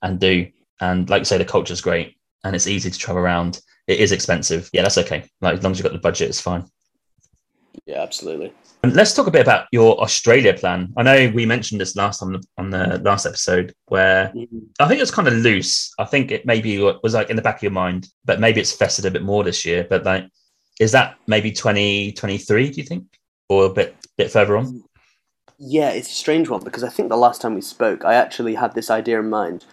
and do. And like you say, the culture's great and it's easy to travel around. it is expensive. Yeah, that's okay. Like as long as you've got the budget, it's fine. Yeah, absolutely. And let's talk a bit about your Australia plan. I know we mentioned this last time on the last episode, where mm-hmm. I think it was kind of loose. I think it maybe was like in the back of your mind, but maybe it's festered a bit more this year. But like, is that maybe twenty twenty three? Do you think, or a bit bit further on? Yeah, it's a strange one because I think the last time we spoke, I actually had this idea in mind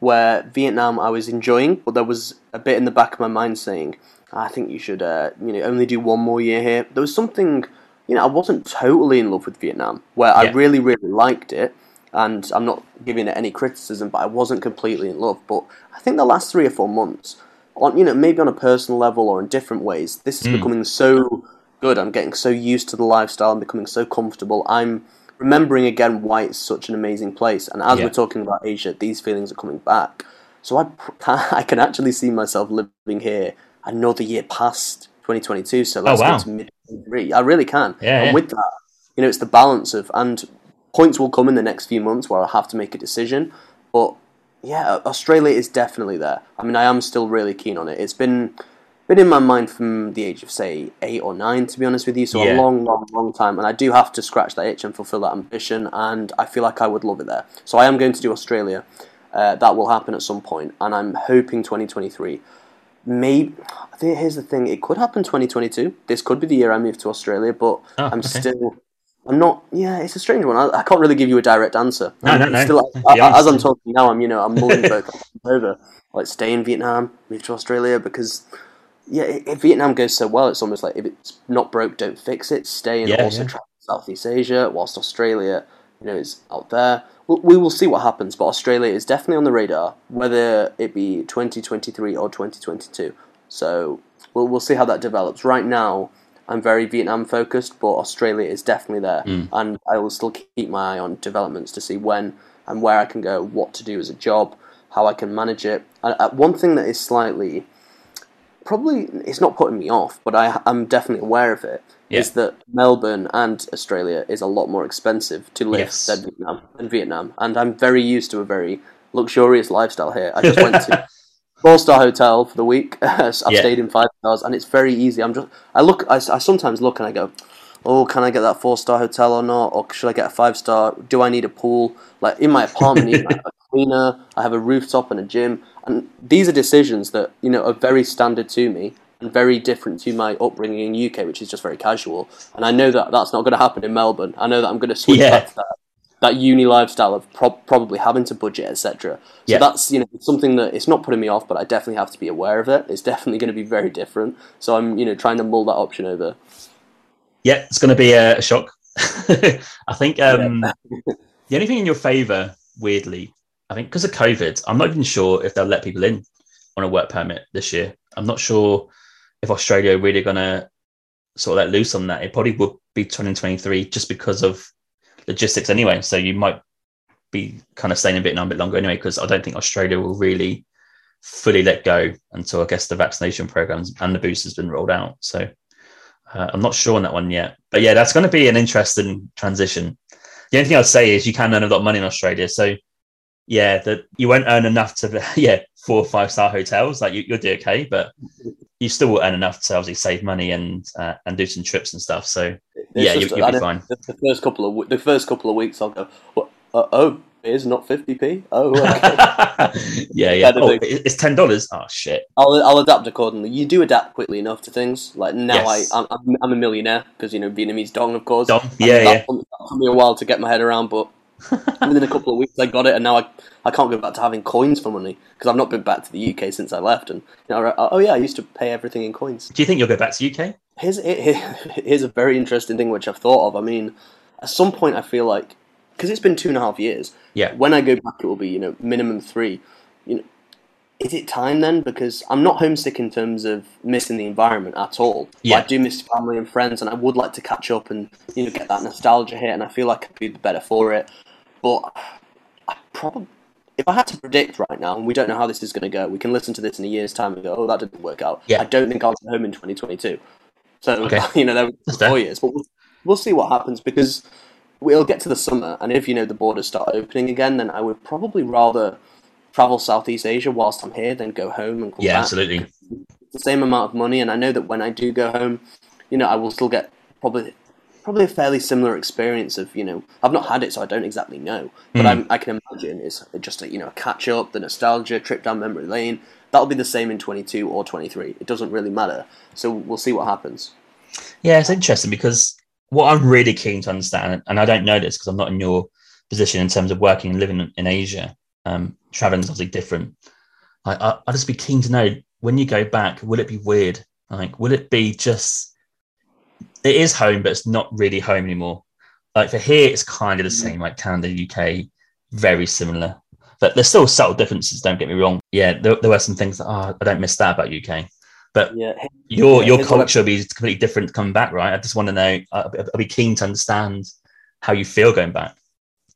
where Vietnam I was enjoying, but there was a bit in the back of my mind saying, I think you should, uh, you know, only do one more year here. There was something, you know, I wasn't totally in love with Vietnam, where yeah. I really, really liked it, and I'm not giving it any criticism, but I wasn't completely in love. But I think the last three or four months, on you know, maybe on a personal level or in different ways, this is mm. becoming so good. I'm getting so used to the lifestyle. I'm becoming so comfortable. I'm remembering again why it's such an amazing place. And as yeah. we're talking about Asia, these feelings are coming back. So I, [laughs] I can actually see myself living here another year past 2022. So let's oh, wow. go to mid 23. I really can. Yeah, and yeah. with that, you know, it's the balance of, and points will come in the next few months where I'll have to make a decision. But yeah, Australia is definitely there. I mean, I am still really keen on it. It's been been in my mind from the age of say eight or nine, to be honest with you. So yeah. a long, long, long time, and I do have to scratch that itch and fulfil that ambition. And I feel like I would love it there. So I am going to do Australia. Uh, that will happen at some point, and I'm hoping 2023. Maybe here's the thing: it could happen 2022. This could be the year I move to Australia, but oh, I'm okay. still. I'm not. Yeah, it's a strange one. I, I, can't really give you a direct answer. No, no, no. Still, I, as I'm talking now, I'm you know I'm mulling both over. Like stay in Vietnam, move to Australia because yeah, if Vietnam goes so well, it's almost like if it's not broke, don't fix it. Stay and yeah, also yeah. travel Southeast Asia, whilst Australia, you know, is out there. We'll, we will see what happens, but Australia is definitely on the radar, whether it be 2023 or 2022. So we'll we'll see how that develops. Right now, I'm very Vietnam focused, but Australia is definitely there, mm. and I will still keep my eye on developments to see when and where I can go, what to do as a job, how I can manage it. And uh, one thing that is slightly probably it's not putting me off, but I, am definitely aware of it. Yeah. Is that Melbourne and Australia is a lot more expensive to live yes. than Vietnam and Vietnam, and I'm very used to a very luxurious lifestyle here. I just went to [laughs] four star hotel for the week. [laughs] I've yeah. stayed in five stars, and it's very easy. I'm just I look I, I sometimes look and I go, oh, can I get that four star hotel or not, or should I get a five star? Do I need a pool? Like in my apartment, I have a cleaner, I have a rooftop and a gym. And these are decisions that you know are very standard to me and very different to my upbringing in UK, which is just very casual. And I know that that's not going to happen in Melbourne. I know that I'm going to switch yeah. back to that that uni lifestyle of pro- probably having to budget, etc. So yeah. that's you know something that it's not putting me off, but I definitely have to be aware of it. It's definitely going to be very different. So I'm you know trying to mull that option over. Yeah, it's going to be a shock. [laughs] I think um, yeah. [laughs] the only thing in your favour, weirdly, I think because of COVID, I'm not even sure if they'll let people in on a work permit this year. I'm not sure if Australia really going to sort of let loose on that. It probably would be 2023 just because of logistics anyway. So you might be kind of staying a bit a bit longer anyway, because I don't think Australia will really fully let go until I guess the vaccination programs and the boost has been rolled out. So uh, I'm not sure on that one yet. But yeah, that's going to be an interesting transition. The only thing I'd say is you can earn a lot of money in Australia. So yeah, that you won't earn enough to [laughs] yeah four or five star hotels. Like you, will do okay, but you still will earn enough to obviously save money and uh, and do some trips and stuff. So it's yeah, just, you, will be fine. The first couple of the first couple of weeks, I'll go. Well, uh, oh, is not fifty p. Oh, okay. [laughs] yeah, [laughs] yeah. Oh, it's ten dollars. Oh shit. I'll I'll adapt accordingly. You do adapt quickly enough to things. Like now, yes. I I'm, I'm, a millionaire because you know Vietnamese dong, of course. Dong. Yeah, yeah. Took me a while to get my head around, but [laughs] within a couple of weeks I got it, and now I I can't go back to having coins for money because I've not been back to the UK since I left. And you know, oh yeah, I used to pay everything in coins. Do you think you'll go back to the UK? Here's [laughs] here's a very interesting thing which I've thought of. I mean, at some point I feel like because it's been two and a half years. Yeah. When I go back, it will be you know minimum three. You know, is it time then? Because I'm not homesick in terms of missing the environment at all. Yeah. I do miss family and friends, and I would like to catch up and you know get that nostalgia hit, and I feel like I'd be better for it. But I probably, if I had to predict right now, and we don't know how this is going to go, we can listen to this in a year's time and go, "Oh, that didn't work out." Yeah. I don't think I'll be home in 2022. So okay. [laughs] you know, there four years, but we'll, we'll see what happens because we'll get to the summer, and if you know the borders start opening again, then I would probably rather travel Southeast Asia whilst I'm here than go home and come yeah, back. absolutely. the same amount of money, and I know that when I do go home, you know, I will still get probably probably a fairly similar experience of you know I've not had it, so I don't exactly know, but mm. i can imagine it's just a you know a catch up, the nostalgia, trip down memory lane. That'll be the same in 22 or 23. It doesn't really matter. So we'll see what happens. Yeah, it's interesting because what I'm really keen to understand, and I don't know this because I'm not in your position in terms of working and living in Asia. Um, traveling is obviously different. I, I, I'd just be keen to know when you go back, will it be weird? Like, will it be just it is home, but it's not really home anymore. Like for here, it's kind of the mm. same, like Canada, UK, very similar. But there's still subtle differences. Don't get me wrong. Yeah, there, there were some things that oh, I don't miss that about UK. But yeah. your your culture will be completely different coming back, right? I just want to know. I'll, I'll be keen to understand how you feel going back.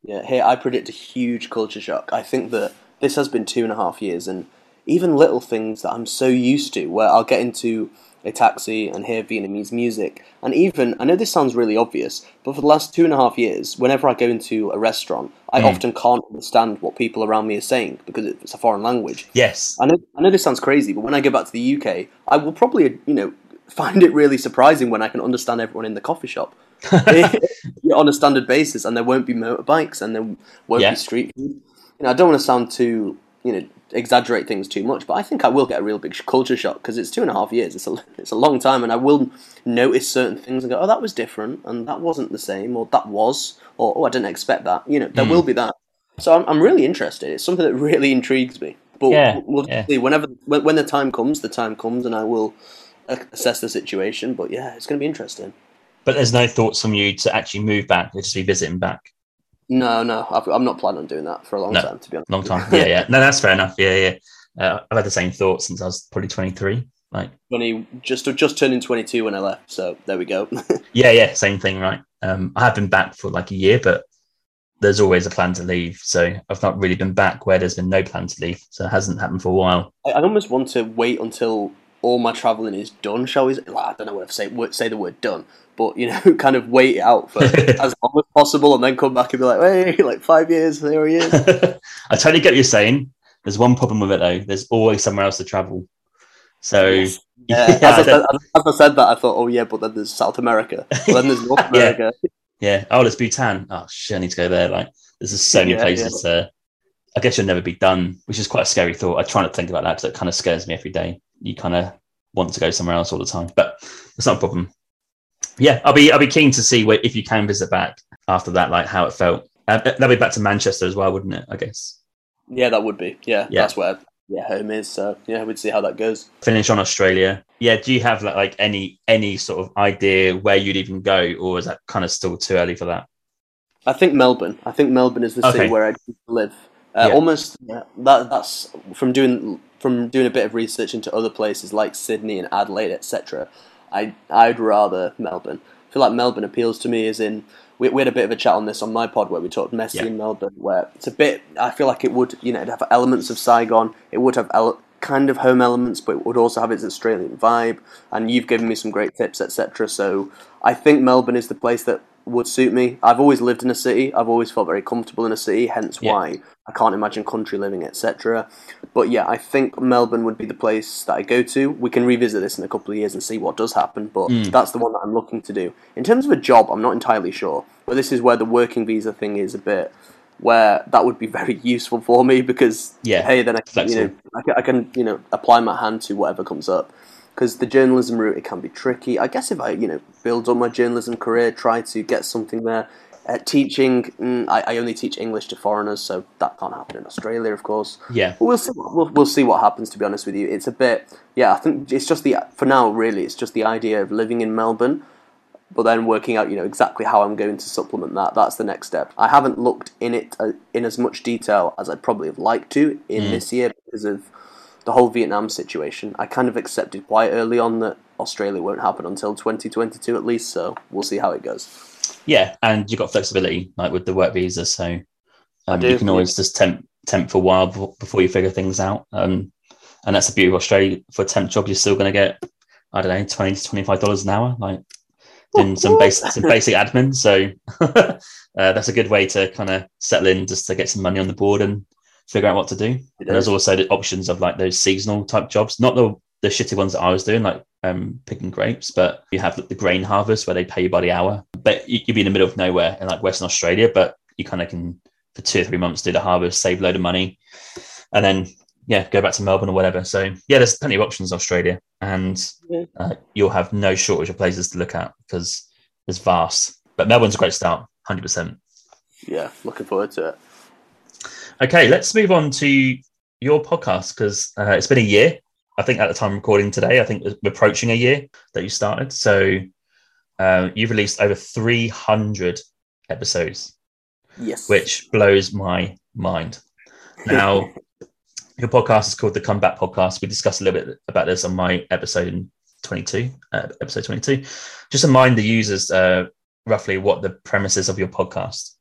Yeah, here I predict a huge culture shock. I think that this has been two and a half years, and even little things that I'm so used to, where I'll get into a taxi and hear Vietnamese music. And even, I know this sounds really obvious, but for the last two and a half years, whenever I go into a restaurant, I mm. often can't understand what people around me are saying because it's a foreign language. Yes. I know, I know this sounds crazy, but when I go back to the UK, I will probably, you know, find it really surprising when I can understand everyone in the coffee shop. [laughs] on a standard basis, and there won't be motorbikes, and there won't yeah. be street food. You know, I don't want to sound too, you know, exaggerate things too much, but I think I will get a real big culture shock because it's two and a half years. It's a it's a long time, and I will notice certain things and go, "Oh, that was different," and that wasn't the same, or that was, or "Oh, I didn't expect that." You know, there mm. will be that. So I'm I'm really interested. It's something that really intrigues me. But yeah, we'll yeah. see whenever when, when the time comes, the time comes, and I will assess the situation. But yeah, it's going to be interesting. But there's no thoughts from you to actually move back, just be visiting back. No, no, i am not planning on doing that for a long no, time. To be honest, long time. [laughs] Yeah, yeah. No, that's fair enough. Yeah, yeah. Uh, I've had the same thought since I was probably 23. Like, 20, just just turning 22 when I left. So there we go. [laughs] yeah, yeah, same thing, right? Um, I have been back for like a year, but there's always a plan to leave. So I've not really been back where there's been no plan to leave. So it hasn't happened for a while. I, I almost want to wait until all my traveling is done. Shall we? Like, I don't know what to say. Say the word done but you know, [laughs] kind of wait it out for [laughs] as long as possible, and then come back and be like, "Hey, [laughs] like five years, there he is." I totally get what you're saying. There's one problem with it though. There's always somewhere else to travel. So yes. yeah, yeah as, I said, as, I said, that, I thought, oh yeah, but then there's South America, well, then there's North America. yeah. yeah. Oh, there's Bhutan. Oh shit, I need to go there. Like, there's so many yeah, places yeah. to. I guess you'll never be done, which is quite a scary thought. I try not to think about that because it kind of scares me every day. You kind of want to go somewhere else all the time, but it's not a problem yeah, I'll be I'll be keen to see where, if you can visit back after that, like how it felt. Uh, that'll be back to Manchester as well, wouldn't it? I guess. Yeah, that would be. Yeah, yeah. that's where yeah home is. So yeah, we'd see how that goes. Finish on Australia. Yeah, do you have like, like any any sort of idea where you'd even go, or is that kind of still too early for that? I think Melbourne. I think Melbourne is the okay. city where I'd live. Uh, yeah. Almost yeah, that that's from doing from doing a bit of research into other places like Sydney and Adelaide, etc. I I'd rather Melbourne. I feel like Melbourne appeals to me as in we, we had a bit of a chat on this on my pod where we talked Messi yeah. in Melbourne, where it's a bit. I feel like it would you know have elements of Saigon. It would have ele- kind of home elements, but it would also have its Australian vibe. And you've given me some great tips, etc. So I think Melbourne is the place that would suit me. I've always lived in a city. I've always felt very comfortable in a city, hence yeah. why I can't imagine country living, etc. But yeah, I think Melbourne would be the place that I go to. We can revisit this in a couple of years and see what does happen, but mm. that's the one that I'm looking to do. In terms of a job, I'm not entirely sure, but this is where the working visa thing is a bit where that would be [laughs] very useful for me because yeah, hey, then I can, you know I can, I can you know apply my hand to whatever comes up because the journalism route it can be tricky. I guess if I you know build on my journalism career, try to get something there. Uh, teaching, mm, I, I, only teach English to foreigners, so that can't happen in Australia, of course. Yeah, but we'll see. We'll, we'll see what happens. To be honest with you, it's a bit. Yeah, I think it's just the for now. Really, it's just the idea of living in Melbourne, but then working out, you know, exactly how I'm going to supplement that. That's the next step. I haven't looked in it uh, in as much detail as I'd probably have liked to in mm. this year because of the whole Vietnam situation. I kind of accepted quite early on that Australia won't happen until 2022 at least, so we'll see how it goes. Yeah, and you've got flexibility like with the work visa, so um, you can always yeah. just temp temp for a while before you figure things out. Um, and that's the beauty of Australia. For a temp job, you're still going to get I don't know twenty to twenty five dollars an hour, like doing some basic some basic admin. So [laughs] uh, that's a good way to kind of settle in, just to get some money on the board and figure out what to do. And there's also the options of like those seasonal type jobs, not the the shitty ones that I was doing, like um, picking grapes, but you have the grain harvest where they pay you by the hour. But you'd be in the middle of nowhere in like Western Australia, but you kind of can for two or three months do the harvest, save a load of money, and then yeah, go back to Melbourne or whatever. So yeah, there's plenty of options in Australia, and uh, you'll have no shortage of places to look at because it's vast. But Melbourne's a great start, hundred percent. Yeah, looking forward to it. Okay, let's move on to your podcast because uh, it's been a year. I think at the time recording today, I think we're approaching a year that you started. So uh, you've released over 300 episodes. Yes. Which blows my mind. Now, [laughs] your podcast is called the Comeback Podcast. We discussed a little bit about this on my episode in 22, uh, episode 22. Just remind the users uh, roughly what the premise is of your podcast.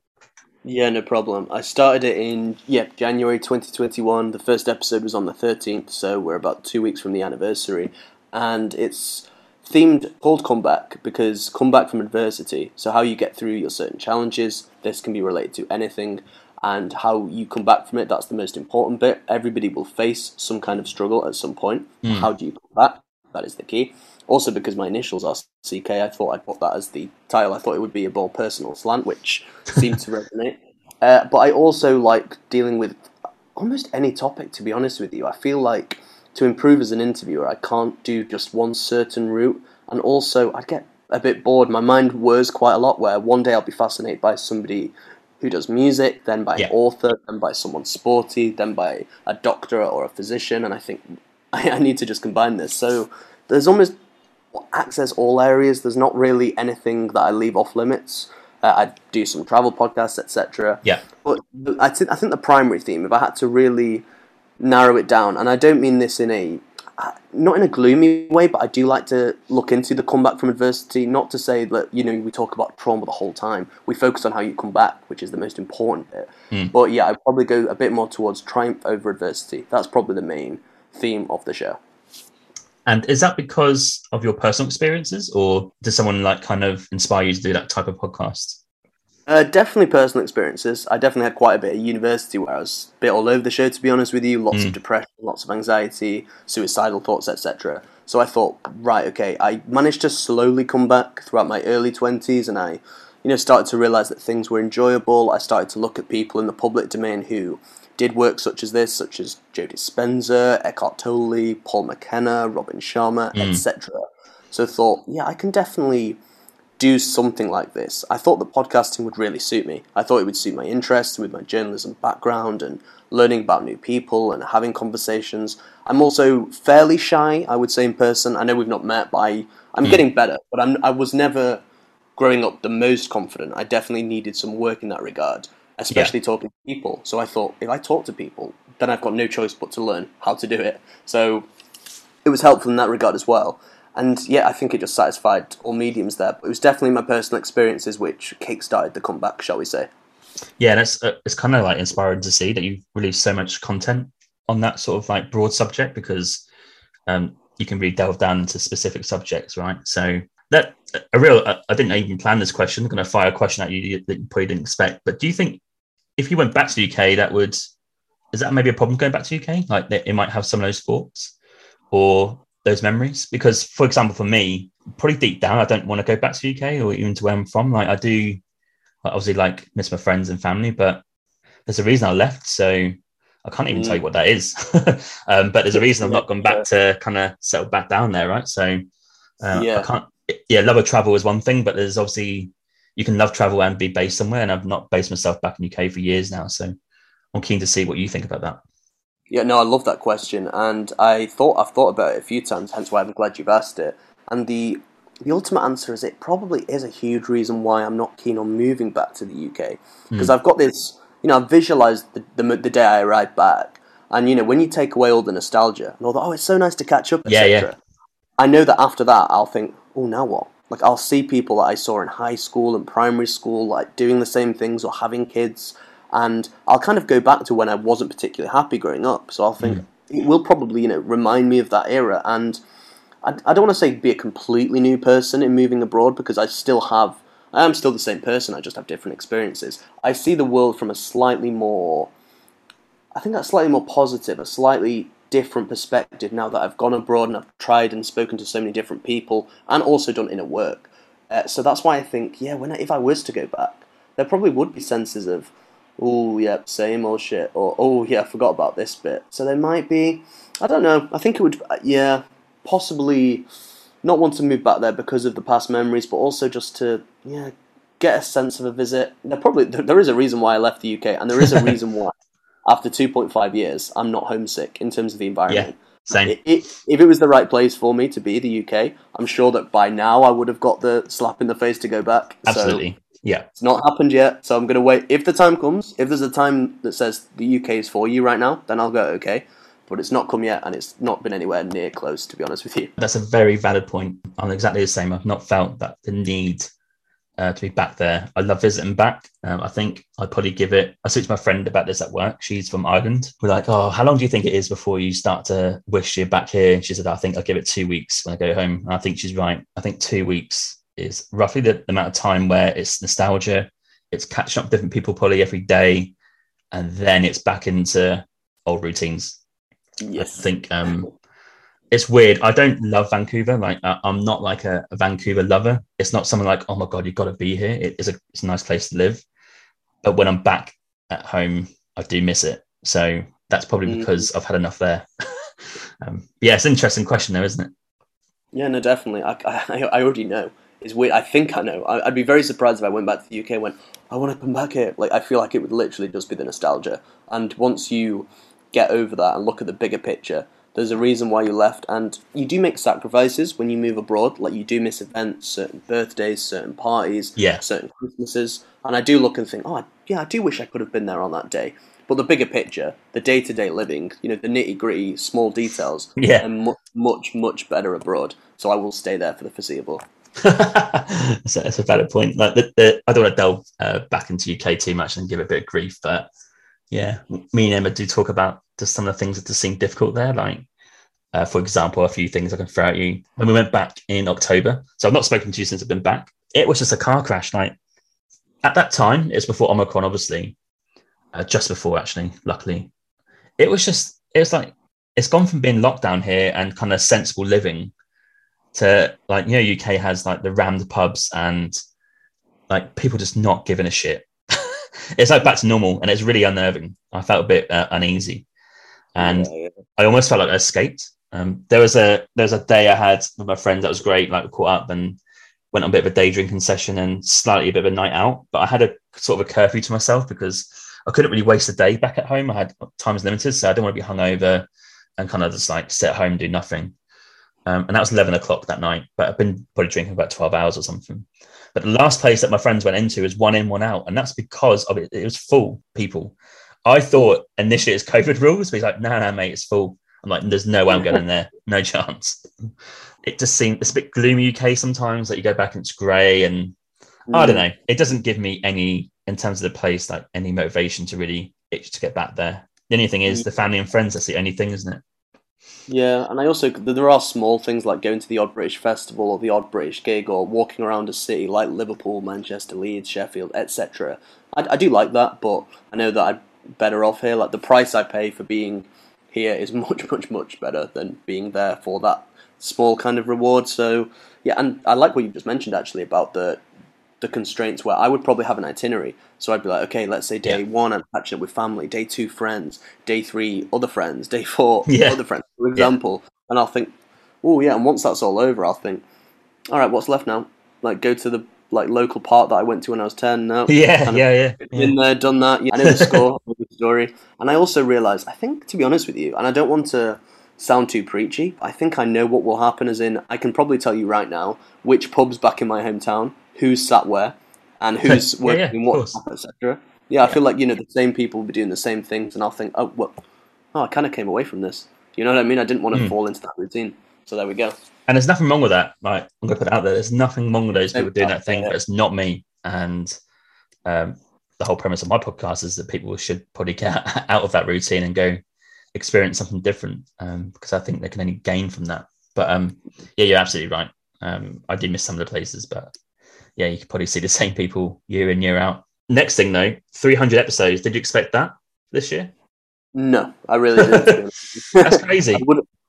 Yeah, no problem. I started it in yeah January 2021. The first episode was on the 13th, so we're about two weeks from the anniversary, and it's themed called comeback because comeback from adversity. So how you get through your certain challenges. This can be related to anything, and how you come back from it. That's the most important bit. Everybody will face some kind of struggle at some point. Mm. How do you come back? That is the key. Also, because my initials are CK, I thought I'd put that as the title. I thought it would be a more personal slant, which seemed to resonate. [laughs] Uh, but I also like dealing with almost any topic, to be honest with you. I feel like to improve as an interviewer, I can't do just one certain route. And also, I get a bit bored. My mind whirs quite a lot, where one day I'll be fascinated by somebody who does music, then by yeah. an author, then by someone sporty, then by a doctor or a physician. And I think [laughs] I need to just combine this. So there's almost access all areas. There's not really anything that I leave off limits. Uh, I do some travel podcasts, etc. Yeah. But I, th- I think the primary theme, if I had to really narrow it down, and I don't mean this in a uh, not in a gloomy way, but I do like to look into the comeback from adversity. Not to say that you know we talk about trauma the whole time. We focus on how you come back, which is the most important bit. Mm. But yeah, I probably go a bit more towards triumph over adversity. That's probably the main theme of the show. And is that because of your personal experiences, or does someone like kind of inspire you to do that type of podcast? Uh, definitely personal experiences. I definitely had quite a bit at university where I was a bit all over the show, to be honest with you. Lots mm. of depression, lots of anxiety, suicidal thoughts, etc. So I thought, right, okay, I managed to slowly come back throughout my early 20s and I, you know, started to realize that things were enjoyable. I started to look at people in the public domain who did work such as this, such as Joe Dispenza, Eckhart Tolle, Paul McKenna, Robin Sharma, mm. etc. So I thought, yeah, I can definitely do something like this. I thought that podcasting would really suit me. I thought it would suit my interests with my journalism background and learning about new people and having conversations. I'm also fairly shy, I would say, in person. I know we've not met, but I, am mm. getting better. But I'm, I was never growing up the most confident. I definitely needed some work in that regard especially yeah. talking to people. So I thought, if I talk to people, then I've got no choice but to learn how to do it. So it was helpful in that regard as well. And yeah, I think it just satisfied all mediums there. But it was definitely my personal experiences which kick-started the comeback, shall we say. Yeah, and it's, uh, it's kind of like inspiring to see that you've released so much content on that sort of like broad subject because um, you can really delve down into specific subjects, right? So that a real I didn't even plan this question. I'm going to fire a question at you that you probably didn't expect. But do you think if you went back to the UK, that would is that maybe a problem going back to the UK? Like it might have some of those thoughts or those memories. Because, for example, for me, probably deep down, I don't want to go back to the UK or even to where I'm from. Like I do, obviously, like miss my friends and family, but there's a reason I left. So I can't even mm. tell you mm. what that is. [laughs] um, but there's a reason I've not gone back to kind of settle back down there, right? So uh, yeah. I can't. Yeah, love of travel is one thing, but there's obviously you can love travel and be based somewhere. And I've not based myself back in UK for years now, so I'm keen to see what you think about that. Yeah, no, I love that question, and I thought I've thought about it a few times. Hence why I'm glad you've asked it. And the the ultimate answer is it probably is a huge reason why I'm not keen on moving back to the UK because mm. I've got this. You know, I've visualized the, the, the day I arrive back, and you know, when you take away all the nostalgia and all that, oh, it's so nice to catch up, etc. Yeah, yeah. I know that after that, I'll think, oh, now what? Like I'll see people that I saw in high school and primary school, like doing the same things or having kids, and I'll kind of go back to when I wasn't particularly happy growing up. So I'll think mm. it will probably, you know, remind me of that era. And I, I don't want to say be a completely new person in moving abroad because I still have, I am still the same person. I just have different experiences. I see the world from a slightly more, I think that's slightly more positive, a slightly different perspective now that I've gone abroad and I've tried and spoken to so many different people and also done inner work. Uh, so that's why I think, yeah, when I, if I was to go back, there probably would be senses of, oh, yeah, same old shit, or oh, yeah, I forgot about this bit. So there might be, I don't know, I think it would, uh, yeah, possibly not want to move back there because of the past memories, but also just to, yeah, get a sense of a visit. There probably there is a reason why I left the UK, and there is a [laughs] reason why after 2.5 years I'm not homesick in terms of the environment. Yeah. Same. It, it, if it was the right place for me to be, the UK, I'm sure that by now I would have got the slap in the face to go back. Absolutely. So yeah. It's not happened yet, so I'm going to wait. If the time comes, if there's a time that says the UK is for you right now, then I'll go, okay. But it's not come yet, and it's not been anywhere near close, to be honest with you. That's a very valid point. I'm exactly the same. I've not felt that the need uh, to be back there. I love visiting back. Um, I think I'd probably give it. I spoke to my friend about this at work. She's from Ireland. We're like, oh, how long do you think it is before you start to wish you're back here? And she said, I think I'll give it two weeks when I go home. And I think she's right. I think two weeks is roughly the, amount of time where it's nostalgia. It's catching up with different people probably every day, and then it's back into old routines. Yes. I think um, it's weird. I don't love Vancouver. Like uh, I'm not like a, a, Vancouver lover. It's not something like, oh my god, you've got to be here. It is a it's a nice place to live. But when I'm back at home, I do miss it. So that's probably mm. because. I've had enough there. [laughs] um, yeah, it's an interesting question, though, isn't it? Yeah, no, definitely. I, I, [laughs] I already know. It's weird. I think I know. I, would be very surprised if I went back to the UK and went, I want to come back here. Like, I feel like it would literally just be the nostalgia. And once you get over that and look at the bigger picture, there's a reason why you left, and you do make sacrifices when you move abroad. Like you do miss events, certain birthdays, certain parties, yeah. certain Christmases. And I do look and think, oh, yeah, I do wish I could have been there on that day. But the bigger picture, the day to day living, you know, the nitty gritty, small details, [laughs] yeah, are much, much, much better abroad. So I will stay there for the foreseeable. [laughs] that's, a, that's, a, valid point. Like the, the, I don't want to delve uh, back into UK too much and give a bit of grief, but yeah, me and Emma do talk about just some of the things that just seem difficult there. Like, uh, for example, a few things I can throw at you. When we went back in October, so I've not spoken to you since I've been back. It was just a car crash. Like at that time, it's before Omicron, obviously, uh, just before actually. Luckily, it was just it was like it's gone from being lockdown here and kind of sensible living to like you know UK has like the rammed pubs and like people just not giving a shit [laughs] it's like back to normal, and it's really unnerving. I felt a bit uh, uneasy, and yeah, yeah. I almost felt like I escaped. Um, there was a there was a day I had with my friends that was great. Like we caught up and went on a bit of a day drinking session and slightly a bit of a night out. But I had a sort of a curfew to myself because I couldn't really waste a day back at home. I had times limited, so I didn't want to be hungover and kind of just like sit at home do nothing. Um, and that was eleven o'clock that night. But I've been probably drinking about twelve hours or something. But the last place that my friends went into was one in, one out, and that's because of it. It was full people. I thought initially it's COVID rules, but he's like, no, no, mate, it's full. I'm like, there's no way I'm going in there, no chance. It just seems it's a bit gloomy UK sometimes. Like you go back and it's grey, and mm. I don't mm. know. It doesn't give me any in terms of the place, like any motivation to really itch to get back there. The only thing is the family and friends. That's the only thing, isn't it? Yeah, and I also there are small things like going to the odd British festival or the odd British gig or walking around a city like Liverpool, Manchester, Leeds, Sheffield, etc. I, I do like that, but I know that I'm better off here. Like the price I pay for being here is [laughs] much, much, much better than being there for that small kind of reward. So yeah, and I like what you just mentioned actually about the the constraints where I would probably have an itinerary. So I'd be like, okay, let's say day yeah. one, I'm catching up with family. Day two, friends. Day three, other friends. Day four, [laughs] yeah. other friends, for example. Yeah. And I'll think, oh yeah. And once that's all over, I'll think, all right, what's left now? Like go to the like local park that I went to when I was ten. No, [laughs] yeah, yeah, yeah. Been there, done that. Yeah, I know the score, the story. And I also realised, I think, to be honest with you, and I don't want to sound too preachy. I think I know what will happen. As in, I can probably tell you right now which pubs back in my hometown who's sat where and [laughs] who's working yeah, what, etc. Yeah, I feel like you know the same people will be doing the same things, and I'll think, oh, well, oh, I kind of came away from this. You know what I mean? I didn't want to mm. fall into that routine. So there we go. And there's nothing wrong with that. Like I'm gonna put it out there. There's nothing wrong with those people doing that thing, but it's not me. And um, the whole premise of my podcast is that people should probably get [laughs] out of that routine and go experience something different um, because I think they can only gain from that. But um, yeah, you're absolutely right. Um, I did miss some of the places, but yeah, you could probably see the same people year in, year out. Next thing though, 300 episodes. Did you expect that this year? No, I really didn't. [laughs] That's crazy. I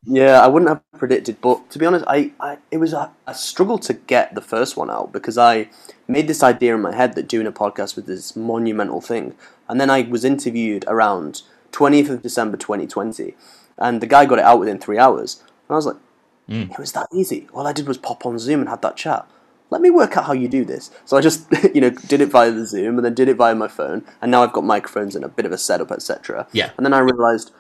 yeah, I wouldn't have predicted, but to be honest, I, I it was a, a struggle to get the first one out because I made this idea in my head that doing a podcast was this monumental thing, and then I was interviewed around 20th of December 2020, and the guy got it out within three hours, and I was like, mm. it was that easy. All I did was pop on Zoom and had that chat. Let me work out how you do this. So I just, [laughs] you know, did it via the Zoom and then did it via my phone, and now I've got microphones and a bit of a setup, etc. Yeah. And then I realized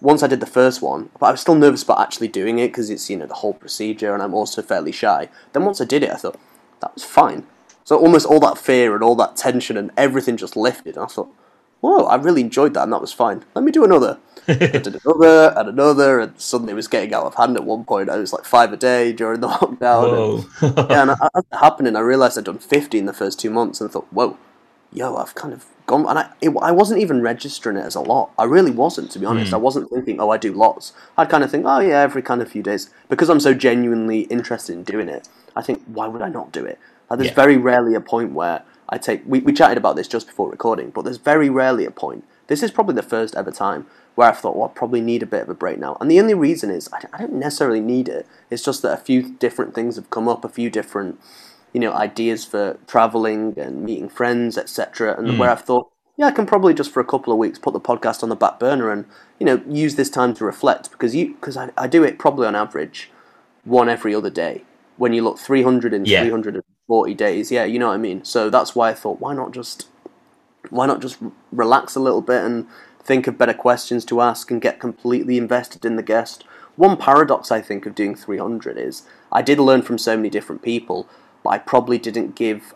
once I did the first one, but I was still nervous about actually doing it because it's you know the whole procedure, and I'm also fairly shy. Then once I did it, I thought that was fine. So almost all that fear and all that tension and everything just lifted, and I thought, whoa, I really enjoyed that, and that was fine. Let me do another. I [laughs] did another and another, and suddenly it was getting out of hand. At one point, I was like five a day during the [laughs] lockdown. And, yeah, and [laughs] as it happening, I realized I'd done fifty in the first two months, and I thought, whoa, yo, I've kind of gone, and I, it, I wasn't even registering it as a lot. I really wasn't, to be honest. Mm. I wasn't thinking, oh, I do lots. I'd kind of think, oh yeah, every kind of few days, because I'm so genuinely interested in doing it. I think, why would I not do it? Like, there's yeah. very rarely a point where I take. We, we chatted about this just before recording, but there's very rarely a point. This is probably the first ever time where I've thought, well, I probably need a bit of a break now. And the only reason is I, I don't necessarily need it. It's just that a few different things have come up, a few different you know ideas for traveling and meeting friends, etc. And mm. where I've thought, yeah, I can probably just for a couple of weeks put the podcast on the back burner and you know use this time to reflect because you because I, I do it probably on average one every other day. When you look 300 and yeah. 340 days, yeah, you know what I mean. So that's why I thought, why not just why not just relax a little bit and think of better questions to ask and get completely invested in the guest. One paradox I think of doing 300 is I did learn from so many different people but I probably didn't give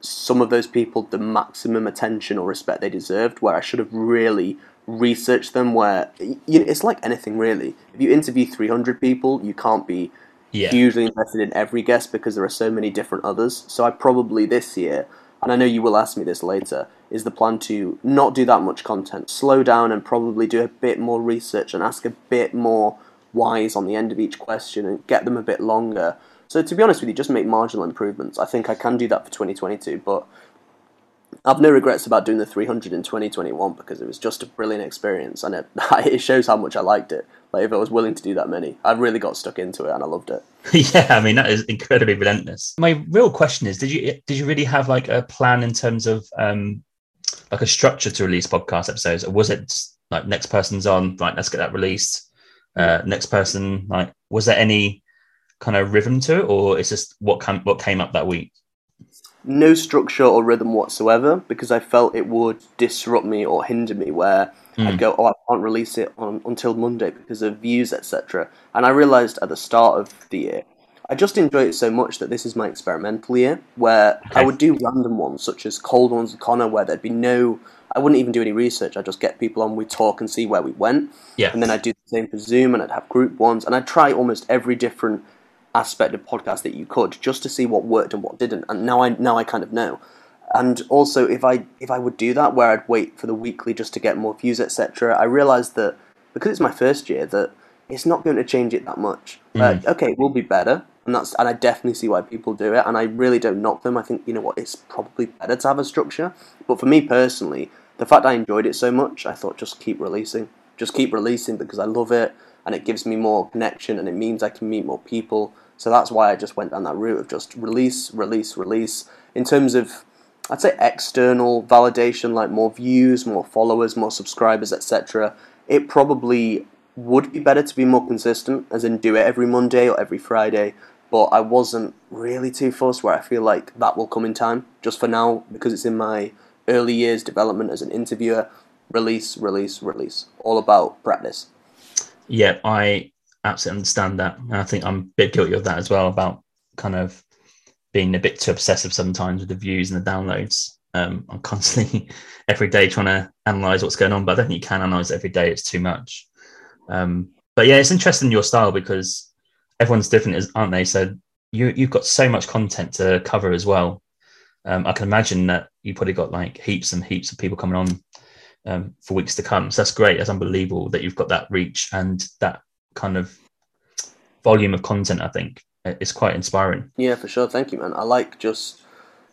some of those people the maximum attention or respect they deserved, where I should have really researched them. Where you know, it's like anything really. If you interview 300 people, you can't be yeah. hugely invested in every guest because there are so many different others. So I probably this year, and I know you will ask me this later, is the plan to not do that much content, slow down, and probably do a bit more research and ask a bit more whys on the end of each question and get them a bit longer so to be honest with you, just make marginal improvements. I think I can do that for 2022, but I've no regrets about doing the 300 in 2021 because it was just a brilliant experience and it, [laughs] it shows how much I liked it. Like if I was willing to do that many, I really got stuck into it and I loved it. [laughs] yeah, I mean that is incredibly relentless. My real question is, did you did you really have like a plan in terms of um like a structure to release podcast episodes, or was it like next person's on, right? Let's get that released. Uh, next person, like, was there any kind of rhythm to it, or it's just what came what came up that week? No structure or rhythm whatsoever, because I felt it would disrupt me or hinder me. Where mm. I'd go, oh, I can't release it on, until Monday because of views, etc. And I realised at the start of the year, I just enjoy it so much that this is my experimental year, where okay. I would do random ones, such as cold ones with Conor, where there'd be no I wouldn't even do any research. I'd just get people on, we talk and see where we went. Yeah. And then I'd do the same for Zoom and I'd have group ones and I'd try almost every different aspect of podcast that you could just to see what worked and what didn't. And now I now I kind of know. And also if I if I would do that where I'd wait for the weekly just to get more views etc I realized that because it's my first year that it's not going to change it that much. Mm. uh, okay it will be better and that's and I definitely see why people do it and I really don't knock them. I think you know what it's probably better to have a structure. But for me personally the fact I enjoyed it so much I thought just keep releasing. Just keep releasing because I love it and it gives me more connection and it means I can meet more people. So that's why I just went down that route of just release, release, release. In terms of, I'd say external validation, like more views, more followers, more subscribers, etc. It probably would be better to be more consistent, as in do it every Monday or every Friday. But I wasn't really too fussed where I feel like that will come in time. Just for now, because it's in my early years development as an interviewer, release, release, release. All about practice yeah, I absolutely understand that. And I think I'm a bit guilty of that as well about kind of being a bit too obsessive sometimes with the views and the downloads. Um, I'm constantly [laughs] every day trying to analyze what's going on, but I don't think you can analyze every day. It's too much. Um, but yeah, it's interesting your style because everyone's different, aren't they? So you you've got so much content to cover as well. Um, I can imagine that you probably got like heaps and heaps of people coming on um, for weeks to come. So that's great. That's unbelievable that you've got that reach and that kind of volume of content. I think it's quite inspiring. Yeah, for sure. Thank you, man. I like just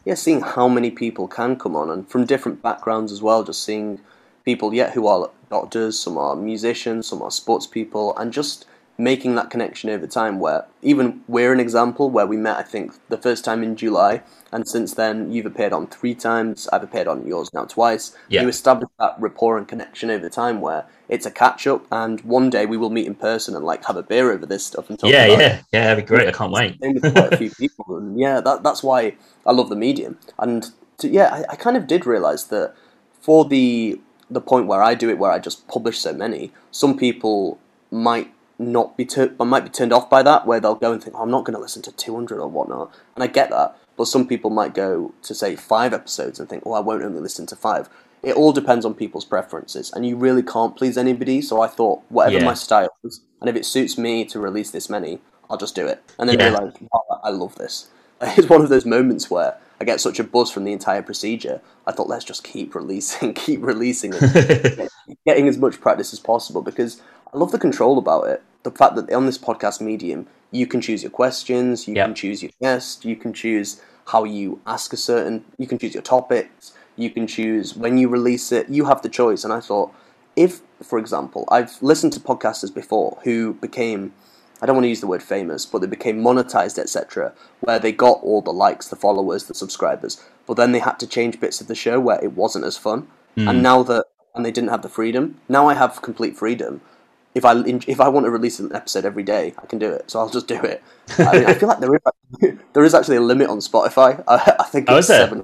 yeah seeing how many people can come on and from different backgrounds as well. Just seeing people, yeah, who are doctors, some are musicians, some are sports people, and just making that connection over time where even we're an example where we met I think the first time in July and since then you've appeared on three times I've appeared on yours now twice. Yeah. you establish that rapport and connection over time where it's a catch up and one day we will meet in person and like have a beer over this stuff and talk yeah yeah. it. yeah that'd be great. I can't wait. Quite a few [laughs] people and yeah that, that's why I love the medium. And to, yeah I, I kind of did realize that for the the point where I do it where I just publish so many some people might not be tur- I might be turned off by that, where they'll go and think, oh, I'm not going to listen to 200 or whatnot. And I get that, but some people might go to say five episodes and think, well, I won't only listen to five. It all depends on people's preferences, and you really can't please anybody. So I thought, whatever yeah. my style is, and if it suits me to release this many, I'll just do it. And then yeah. realize, wow, I love this. [laughs] It's one of those moments where I get such a buzz from the entire procedure. I thought, let's just keep releasing, [laughs] keep releasing, and [laughs] getting as much practice as possible because I love the control about it. The fact that on this podcast medium, you can choose your questions, you yep. can choose your guest, you can choose how you ask a certain, you can choose your topics, you can choose when you release it. You have the choice. And I thought, if, for example, I've listened to podcasters before who became, I don't want to use the word famous, but they became monetized, etc., where they got all the likes, the followers, the subscribers, but then they had to change bits of the show where it wasn't as fun. Mm. And now that, and they didn't have the freedom, now I have complete freedom if I if I want to release an episode every day, I can do it. So I'll just do it. I, mean, I [laughs] feel like there is [laughs] there is actually a limit on Spotify. [laughs] I, I think oh, it's seven.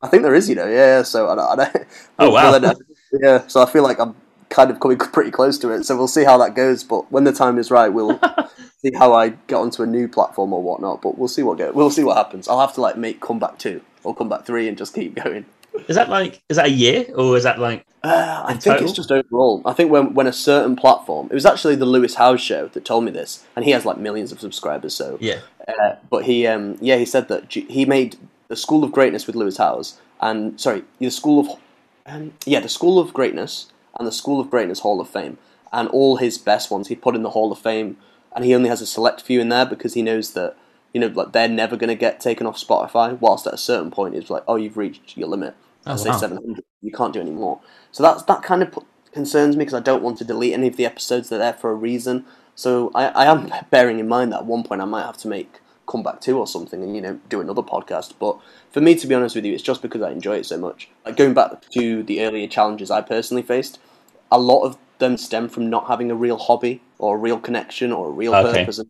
I think there is, you know, yeah. So I, I don't. Oh wow. Yeah. So I feel like I'm kind of coming pretty close to it. So we'll see how that goes. But when the time is right, we'll see how I get onto a new platform or whatnot. But we'll see what go. We'll see what happens. I'll have to like make comeback two or comeback three and just keep going. Is that like is that a year or is that like? Uh, I think total? it's just overall. I think when when a certain platform, it was actually the Lewis Howes show that told me this, and he has like millions of subscribers. So yeah, uh, but he um yeah he said that he made the School of Greatness with Lewis Howes, and sorry the School of um, yeah the School of Greatness and the School of Greatness Hall of Fame, and all his best ones he put in the Hall of Fame, and he only has a select few in there because he knows that you know like they're never going to get taken off Spotify. Whilst at a certain point it's like oh you've reached your limit oh, say wow. 700. You can't do any more. So that's that kind of concerns me because I don't want to delete any of the episodes. They're there for a reason. So I, I am [laughs] bearing in mind that at one point I might have to make comeback two or something and you know do another podcast. But for me, to be honest with you, it's just because I enjoy it so much. Like going back to the earlier challenges I personally faced, a lot of them stem from not having a real hobby or a real connection or a real okay. purpose.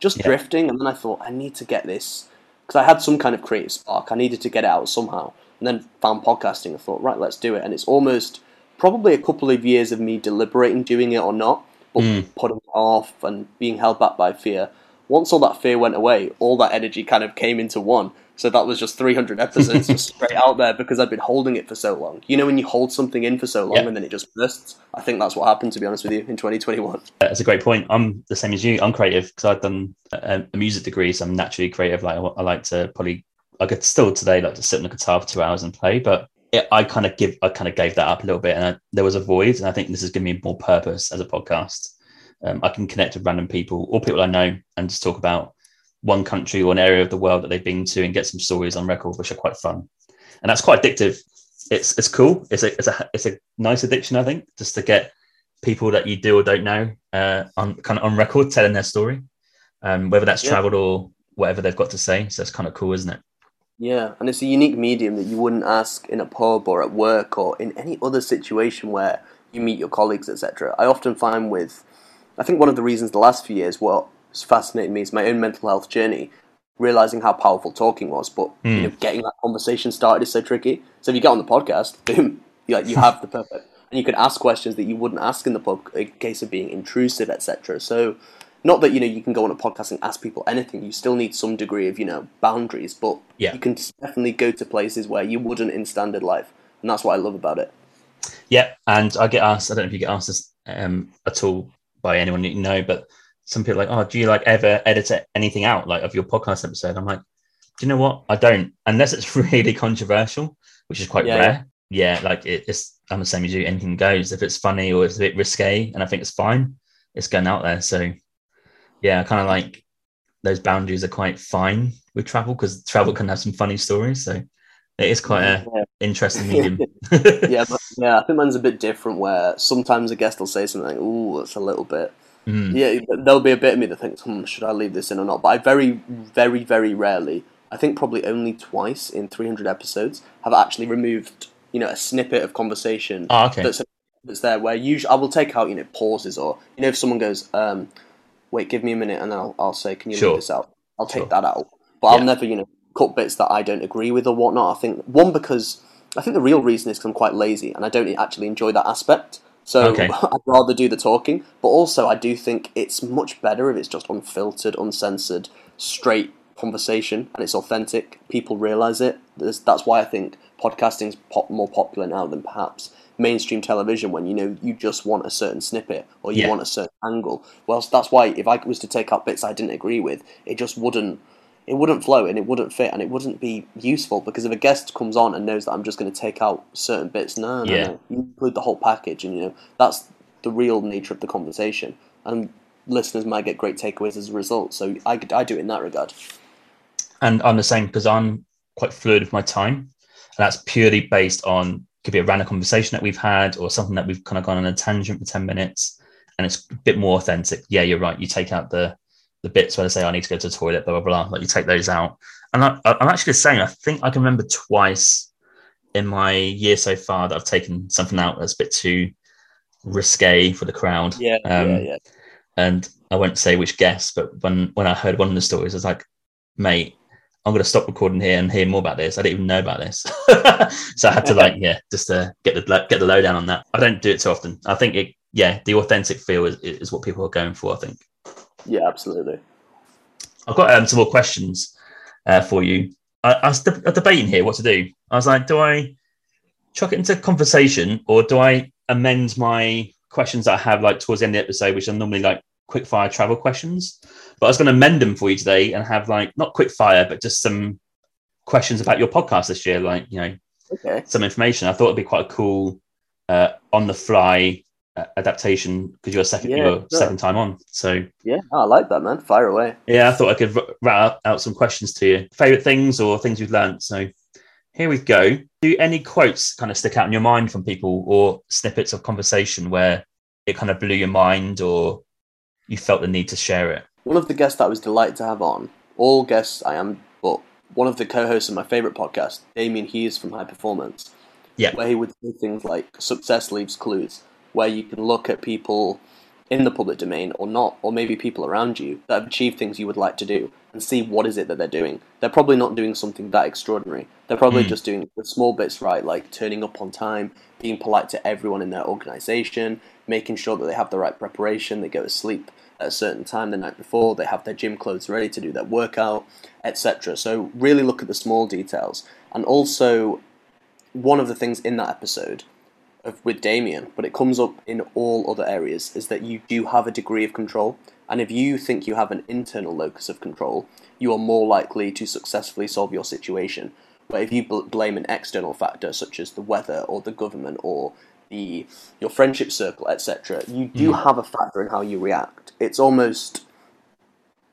Just yeah. drifting, and then I thought I need to get this because I had some kind of creative spark. I needed to get it out somehow and then found podcasting and thought, right, let's do it. And it's almost probably a couple of years of me deliberating doing it or not, but mm. putting it off and being held back by fear. Once all that fear went away, all that energy kind of came into one. So that was just 300 episodes just [laughs] straight out there because I'd been holding it for so long. You know, when you hold something in for so long and then it just bursts? I think that's what happened, to be honest with you, in 2021. That's a great point. I'm the same as you. I'm creative because I've done a, a, music degree, so I'm naturally creative. Like I like to probably I could still today like to sit on the guitar for two hours and play, but it, I kind of give I kind of gave that up a little bit, and I, there was a void, and I think this is giving me more purpose as a podcast. Um, I can connect with random people or people I know and just talk about one country or an area of the world that they've been to and get some stories on record, which are quite fun, and that's quite addictive. It's it's cool. It's a it's a it's a nice addiction, I think, just to get people that you do or don't know uh, on kind of on record telling their story, um, whether that's yeah. traveled or whatever they've got to say. So it's kind of cool, isn't it? Yeah, and it's a unique medium that you wouldn't ask in a pub or at work or in any other situation where you meet your colleagues, etc. I often find with, I think one of the reasons the last few years what's fascinated me is my own mental health journey, realizing how powerful talking was, but mm. you know, getting that conversation started is so tricky. So if you get on the podcast, [laughs] boom, you like you have the perfect, and you can ask questions that you wouldn't ask in the pub in case of being intrusive, etc. So not that you know you can go on a podcast and ask people anything. You still need some degree of you know boundaries, but yeah. you can definitely go to places where you wouldn't in standard life, and that's what I love about it. Yeah, and I get asked. I don't know if you get asked this um, at all by anyone you know, but some people are like, oh, do you like ever edit anything out like of your podcast episode? I'm like, do you know what? I don't, unless it's [laughs] really controversial, which is quite yeah, rare. Yeah, yeah like it, it's I'm the same as you. Anything goes. If it's funny or it's a bit risque, and I think it's fine, it's going out there. So yeah, kind of like those boundaries are quite fine with travel because travel can have some funny stories. So It is quite an yeah. interesting [laughs] medium. yeah, [laughs] but, yeah. I think mine's a bit different. Where sometimes a guest will say something, "Ooh, that's a little bit." Mm. Yeah, there'll be a bit of me that thinks, "Hmm, should I leave this in or not?" But I very, very, very rarely. I think probably only twice in 300 episodes have actually removed, you know, a snippet of conversation oh, okay. that's that's there. Where usually I will take out, you know, pauses or you know, if someone goes, um, "Wait, give me a minute," and then I'll, I'll say, "Can you sure. leave this out?" I'll take sure. that out, but yeah. I'll never, you know, cut bits that I don't agree with or whatnot. I think one because I think the real reason is because I'm quite lazy and I don't actually enjoy that aspect. So okay. [laughs] I'd rather do the talking, but also I do think it's much better if it's just unfiltered, uncensored, straight conversation and it's authentic. People realize it. That's why I think podcasting's pop- more popular now than perhaps mainstream television when you know you just want a certain snippet or you yeah. want a certain angle. Well, that's why if I was to take out bits I didn't agree with, it just wouldn't it wouldn't flow and it wouldn't fit and it wouldn't be useful because if a guest comes on and knows that I'm just going to take out certain bits, no, no, yeah. no, you include the whole package, and you know that's the real nature of the conversation, and listeners might get great takeaways as a result. So I, I do it in that regard. And I'm the same because I'm quite fluid with my time, and that's purely based on could be a random conversation that we've had or something that we've kind of gone on a tangent for ten minutes, and it's a bit more authentic. Yeah, you're right. You take out the the bits where they say I need to go to the toilet, blah blah blah. Like you take those out, and I, am actually saying I think I can remember twice in my year so far that I've taken something out that's a bit too risque for the crowd. Yeah, um, yeah, yeah. And I won't say which guest, but when when I heard one of the stories, I was like, mate. I'm going to stop recording here and hear more about this. I didn't even know about this, [laughs] so I had to like, yeah, just to get the get the lowdown on that. I don't do it too often. I think it, yeah, the authentic feel is, is what people are going for. I think. Yeah, absolutely. I've got um, some more questions uh, for you. I, I was de- debating here what to do. I was like, do I chuck it into conversation or do I amend my questions that I have like towards the end of the episode, which are normally like quick fire travel questions? But I was going to mend them for you today and have like not quick fire, but just some questions about your podcast this year, like you know, okay. some information. I thought it'd be quite a cool uh, on the fly adaptation because you're second, yeah, you're sure. second time on. So yeah, I like that, man. Fire away. Yeah, I thought I could rat out some questions to you. Favorite things or things you've learned. So here we go. Do any quotes kind of stick out in your mind from people or snippets of conversation where it kind of blew your mind or you felt the need to share it? One of the guests that I was delighted to have on, all guests I am, but one of the co-hosts of my favorite podcast, Damian Hughes from High Performance. Yeah. Where he would say things like success leaves clues where you can look at people in the public domain or not, or maybe people around you that have achieved things you would like to do and see what is it that they're doing. They're probably not doing something that extraordinary. They're probably mm. just doing the small bits right, like turning up on time, being polite to everyone in their organization, making sure that they have the right preparation, they go to sleep at a certain time the night before, they have their gym clothes ready to do their workout, etc. So really look at the small details. And also one of the things in that episode of, with Damian, but it comes up in all other areas, is that you do have a degree of control. And if you think you have an internal locus of control, you are more likely to successfully solve your situation. But if you bl- blame an external factor, such as the weather or the government or the your friendship circle, etc., you do mm. have a factor in how you react. It's almost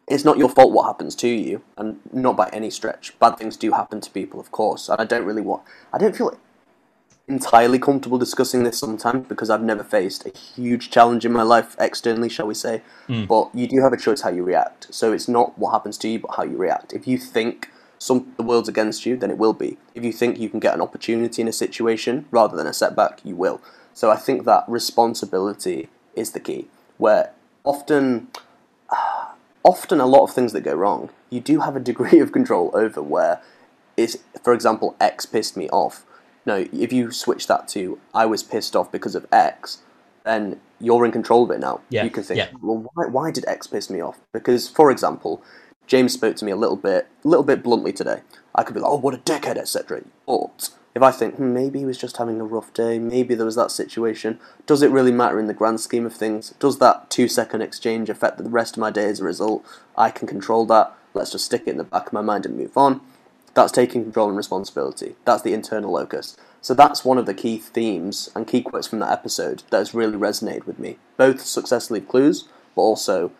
it's not your fault what happens to you, and not by any stretch. Bad things do happen to people, of course, and I don't really want. I don't feel entirely comfortable discussing this sometimes because I've never faced a huge challenge in my life externally, shall we say. Mm. But you do have a choice how you react. So it's not what happens to you, but how you react. If you think some the world's against you, then it will be. If you think you can get an opportunity in a situation rather than a setback, you will. So I think that responsibility is the key. Where often, [sighs] often a lot of things that go wrong, you do have a degree [laughs] of control over. Where is, for example, X pissed me off no, if you switch that to I was pissed off because of X, then you're in control of it now. Yeah. You can think, yeah. well, why, why did X piss me off? Because, for example, James spoke to me a little bit, a little bit bluntly today. I could be like, oh, what a dickhead, etc. But if I think, hmm, maybe he was just having a rough day, maybe there was that situation, does it really matter in the grand scheme of things? Does that two second exchange affect the rest of my day as a result? I can control that. Let's just stick it in the back of my mind and move on. That's taking control and responsibility. That's the internal locus. So that's one of the key themes and key quotes from that episode that has really resonated with me. Both success leave clues, but also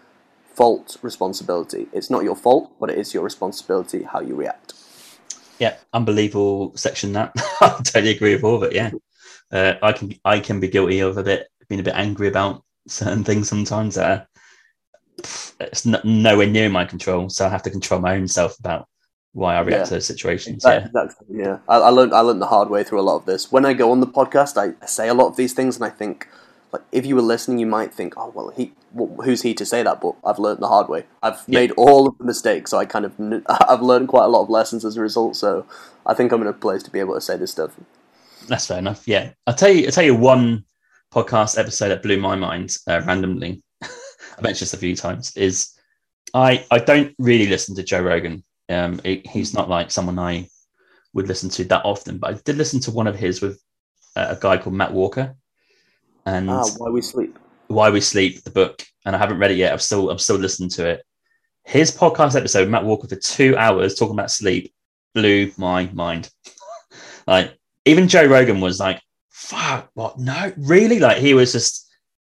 fault responsibility. It's not your fault, but it is your responsibility how you react. yeah, unbelievable section. That [laughs] I totally agree with all of it. Yeah, uh, I can I can be guilty of a bit being a bit angry about certain things sometimes. Uh, it's n- nowhere near my control, so I have to control my own self about why I react yeah. to those situations. Exactly, yeah, exactly, yeah. I, I, learned I learned the hard way through a lot of this. When I go on the podcast, I, I say a lot of these things, and I think like if you were listening, you might think, oh well, he well, who's he to say that? But I've learned the hard way. I've yeah. made all of the mistakes, so I kind of [laughs] I've learned quite a lot of lessons as a result. So I think I'm in a place to be able to say this stuff. That's fair enough. Yeah, I'll tell you. I'll tell you one podcast episode that blew my mind uh, randomly. [laughs] I mentioned this a few times. Is I I don't really listen to Joe Rogan. Um, it, he's not like someone I would listen to that often, but I did listen to one of his with uh, a guy called Matt Walker, and ah, Why We Sleep. Why We Sleep, the book, and I haven't read it yet. I'm still I'm still listening to it. His podcast episode, Matt Walker, for two hours talking about sleep, blew my mind. [laughs] like even Joe Rogan was like, "Fuck, what? No, really?" Like he was just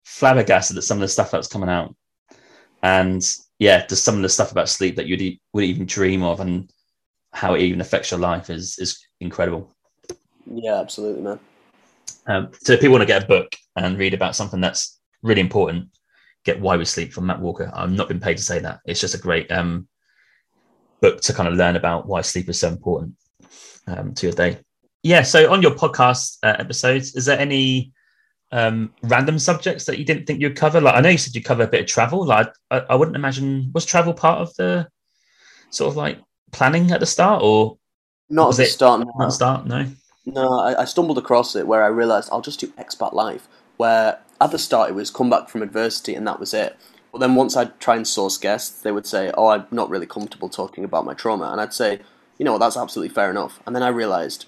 flabbergasted at some of the stuff that's coming out, and yeah, just some of the stuff about sleep that you'd would even dream of, and how it even affects your life is is incredible. Yeah, absolutely, man. Um, so if people want to get a book and read about something that's really important, get Why We Sleep from Matt Walker. I've not been paid to say that. It's just a great um, book to kind of learn about why sleep is so important um, to your day. Yeah. So on your podcast uh, episodes, is there any um, random subjects that you didn't think you'd cover? Like I know you said you cover a bit of travel. Like I, I wouldn't imagine was travel part of the sort of like planning at the start, or not at the start? No. Not at the start. No. No, I, I stumbled across it where I realised I'll just do expat life. Where at the start it was come back from adversity and that was it. But then once I'd try and source guests, they would say, "Oh, I'm not really comfortable talking about my trauma," and I'd say, "You know what? That's absolutely fair enough." And then I realised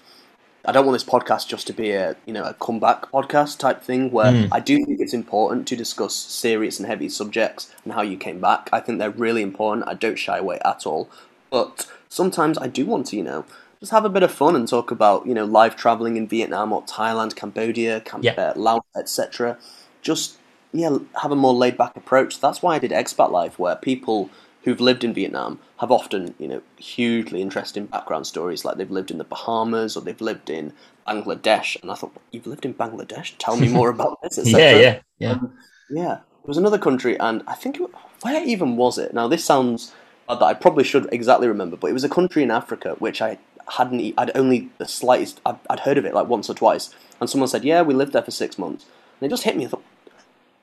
I don't want this podcast just to be a you know a comeback podcast type thing where mm. I do think it's important to discuss serious and heavy subjects and how you came back. I think they're really important. I don't shy away at all. But sometimes I do want to, you know, just have a bit of fun and talk about you know live traveling in Vietnam or Thailand, Cambodia, Cam- yeah. uh, Laos, etc. Just yeah, have a more laid back approach. That's why I did Expat Life, where people who've lived in Vietnam have often you know hugely interesting background stories, like they've lived in the Bahamas or they've lived in Bangladesh. And I thought, you've lived in Bangladesh? Tell me more about this. [laughs] yeah, yeah, yeah, um, yeah. It was another country, and I think it, where even was it? Now this sounds that I probably should exactly remember, but it was a country in Africa which I hadn't I'd only the slightest I'd, I'd, heard of it like once or twice, and someone said, "Yeah, we lived there for six months," and it just hit me. I thought,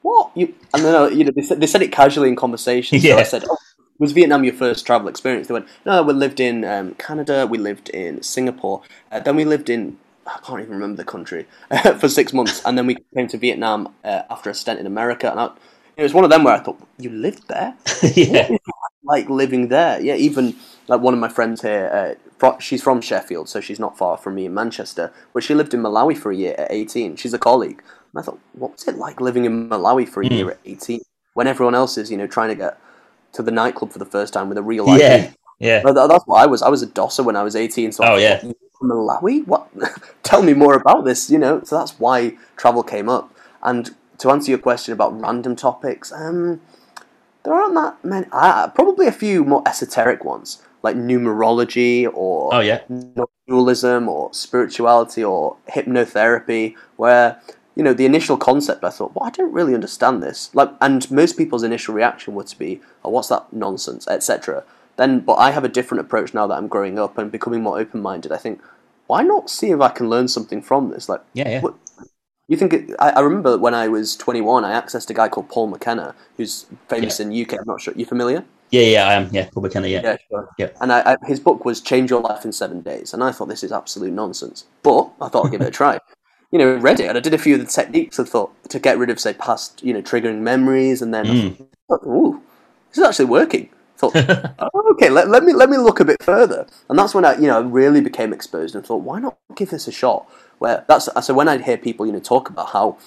"What?" You and then uh, you know they said, they said it casually in conversation. Yeah. I said, "Oh, was Vietnam your first travel experience?" They went, "No, we lived in um, Canada, we lived in Singapore, uh, then we lived in." I can't even remember the country [laughs] for six months, and then we came to Vietnam uh, after a stint in America, and I, it was one of them where I thought, "You lived there? [laughs] yeah, like living there?" Yeah, even like one of my friends here, uh, she's from Sheffield, so she's not far from me in Manchester, but she lived in Malawi for a year at 18. She's a colleague. And I thought, what was it like living in Malawi for a mm. year at 18 when everyone else is, you know, trying to get to the nightclub for the first time with a real ID? Yeah, yeah. that's what I was. I was a dosser when I was 18. So oh, yeah. Malawi? What? [laughs] Tell me more about this, you know? So that's why travel came up. And to answer your question about random topics, um, there aren't that many. Uh, probably a few more esoteric ones like numerology or oh yeah dualism or spirituality or hypnotherapy where you know the initial concept i thought well i don't really understand this like and most people's initial reaction would be oh what's that nonsense etc then but i have a different approach now that i'm growing up and becoming more open-minded i think why not see if i can learn something from this like yeah, yeah. What, you think it, I, I, remember when I was 21, I accessed a guy called Paul McKenna, who's famous yeah. in UK. I'm not sure. You familiar? Yeah, yeah, I am. Yeah, Paul McKenna. Yeah, yeah, sure. yeah. And I, I, his book was "Change Your Life in Seven Days," and I thought this is absolute nonsense. But I thought I'd give it a try. [laughs] You know, read it, and I did a few of the techniques. I thought to get rid of, say, past, you know, triggering memories, and then, mm. thought, ooh, this is actually working. thought, [laughs] oh, okay, let, let me let me look a bit further, and that's when I, you know, really became exposed and thought, why not give this a shot? Where that's so when I'd hear people, you know, talk about how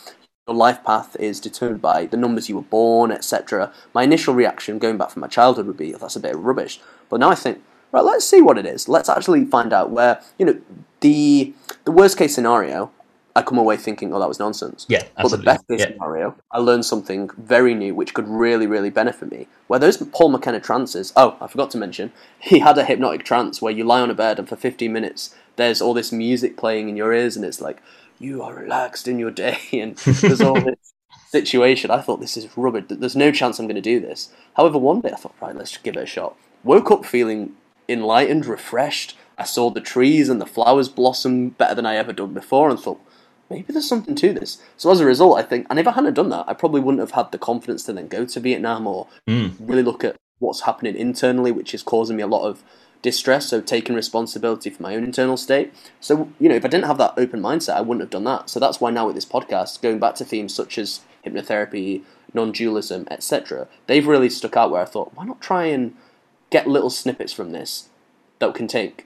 your life path is determined by the numbers you were born, etc. My initial reaction, going back from my childhood, would be, oh, "That's a bit of rubbish." But now I think, right, let's see what it is. Let's actually find out where you know the the worst case scenario. I come away thinking, oh, that was nonsense. Yeah, absolutely. But the best case yeah. scenario, I learned something very new, which could really, really benefit me. Where those Paul McKenna trances, oh, I forgot to mention, [laughs] he had a hypnotic trance where you lie on a bed and for 15 minutes there's all this music playing in your ears and it's like, you are relaxed in your day [laughs] and [laughs] there's all this situation. I thought this is rubbish. There's no chance I'm going to do this. However, one day I thought, right, let's give it a shot. Woke up feeling enlightened, refreshed. I saw the trees and the flowers blossom better than I ever done before and thought, maybe there's something to this. So as a result, I think, and if I hadn't done that, I probably wouldn't have had the confidence to then go to Vietnam or mm. really look at what's happening internally, which is causing me a lot of distress. So taking responsibility for my own internal state. So you know, if I didn't have that open mindset, I wouldn't have done that. So that's why now with this podcast, going back to themes such as hypnotherapy, non-dualism, etc., they've really stuck out. Where I thought, why not try and get little snippets from this that can take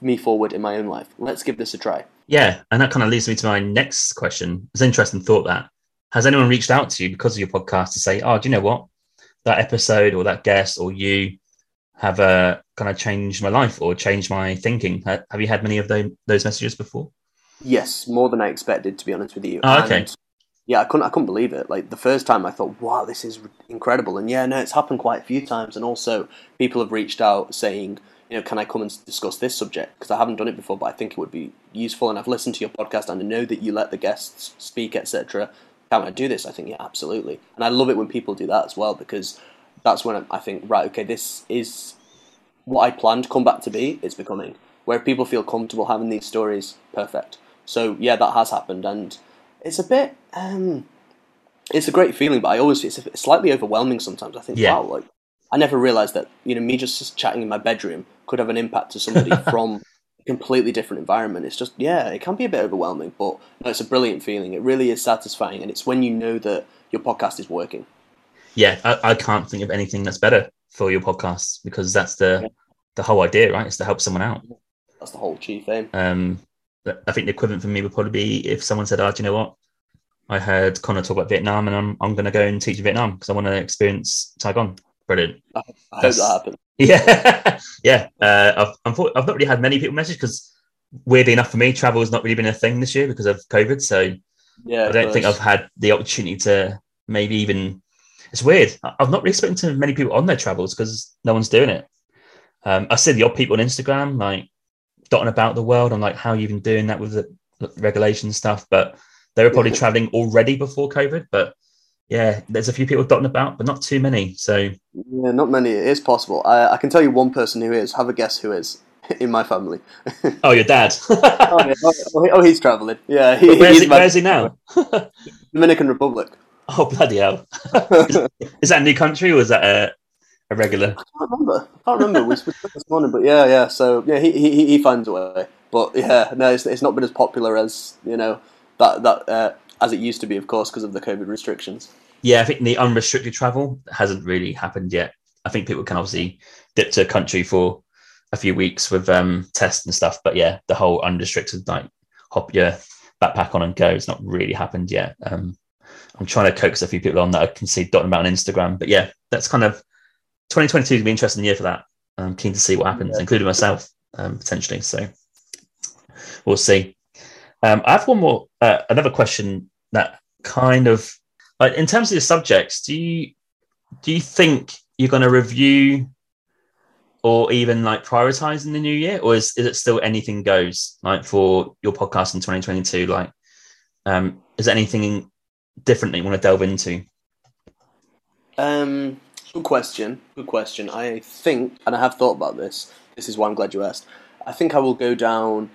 me forward in my own life. Let's give this a try. Yeah, and that kind of leads me to my next question. It's an interesting thought that has anyone reached out to you because of your podcast to say, "Oh, do you know what? That episode or that guest or you have uh, kind of changed my life or changed my thinking." Have you had many of those those messages before? Yes, more than I expected, to be honest with you. Oh, okay. And yeah, I couldn't, I couldn't believe it. Like the first time, I thought, "Wow, this is incredible!" And yeah, no, it's happened quite a few times. And also, people have reached out saying, you know, can I come and discuss this subject? Because I haven't done it before, but I think it would be useful. And I've listened to your podcast and I know that you let the guests speak, etc. Can I do this? I think, yeah, absolutely. And I love it when people do that as well because that's when I think, right, okay, this is what I planned to come back to be. It's becoming where people feel comfortable having these stories. Perfect. So yeah, that has happened, and it's a bit. Um, it's a great feeling, but I always feel it's slightly overwhelming sometimes. I think, yeah. wow, like I never realized that you know me just chatting in my bedroom could have an impact to somebody [laughs] from a completely different environment. It's just yeah, it can be a bit overwhelming, but no, it's a brilliant feeling. It really is satisfying, and it's when you know that your podcast is working. Yeah, I, I can't think of anything that's better for your podcast because that's the yeah. the whole idea, right? It's to help someone out. That's the whole chief aim. Um, I think the equivalent for me would probably be if someone said, "Oh, do you know what? I heard Conor talk about Vietnam, and I'm I'm going to go and teach Vietnam because I want to experience Saigon." Brilliant. I, I hope that happens. [laughs] Yeah, yeah. Uh, I've, I've, I've not really had many people message because weirdly enough for me, travel has not really been a thing this year because of COVID. So yeah, I don't think I've had the opportunity to maybe even. It's weird. I've not really spoken to many people on their travels because no one's doing it. Um, I see the odd people on Instagram like dotting about the world on like how you've been doing that with the regulation stuff, but they were probably traveling already before COVID. But yeah, there's a few people dotting about, but not too many. So yeah, not many. It is possible. I, I can tell you one person who is. Have a guess who is [laughs] in my family. [laughs] oh, your dad. [laughs] oh, yeah. oh, oh, he's traveling. Yeah, he, where's, he, where's he now? Dominican Republic. [laughs] Oh bloody hell! is, [laughs] is, that a new country or is that a, a regular? I can't remember. I can't remember. we spoke this morning, but yeah, yeah. So yeah, he he, he finds a way. But yeah, no, it's, it's not been as popular as you know that that uh, as it used to be, of course, because of the COVID restrictions yeah, I think the unrestricted travel hasn't really happened yet. I think people can obviously dip to a country for a few weeks with um, tests and stuff, but yeah, the whole unrestricted like hop your backpack on and go, it's not really happened yet. Um, I'm trying to coax a few people on that I can see dotting about on Instagram, but yeah, that's kind of 2022 is gonna be an interesting year for that. I'm keen to see what happens, yeah. including myself um, potentially. So we'll see. Um, I have one more, uh, another question that kind of like in terms of the subjects, do you do you think you're going to review or even like prioritize in the new year, or is, is it still anything goes like for your podcast in 2022? Like, um, is there anything different that you want to delve into? Um, good question. Good question. I think, and I have thought about this. This is why I'm glad you asked. I think I will go down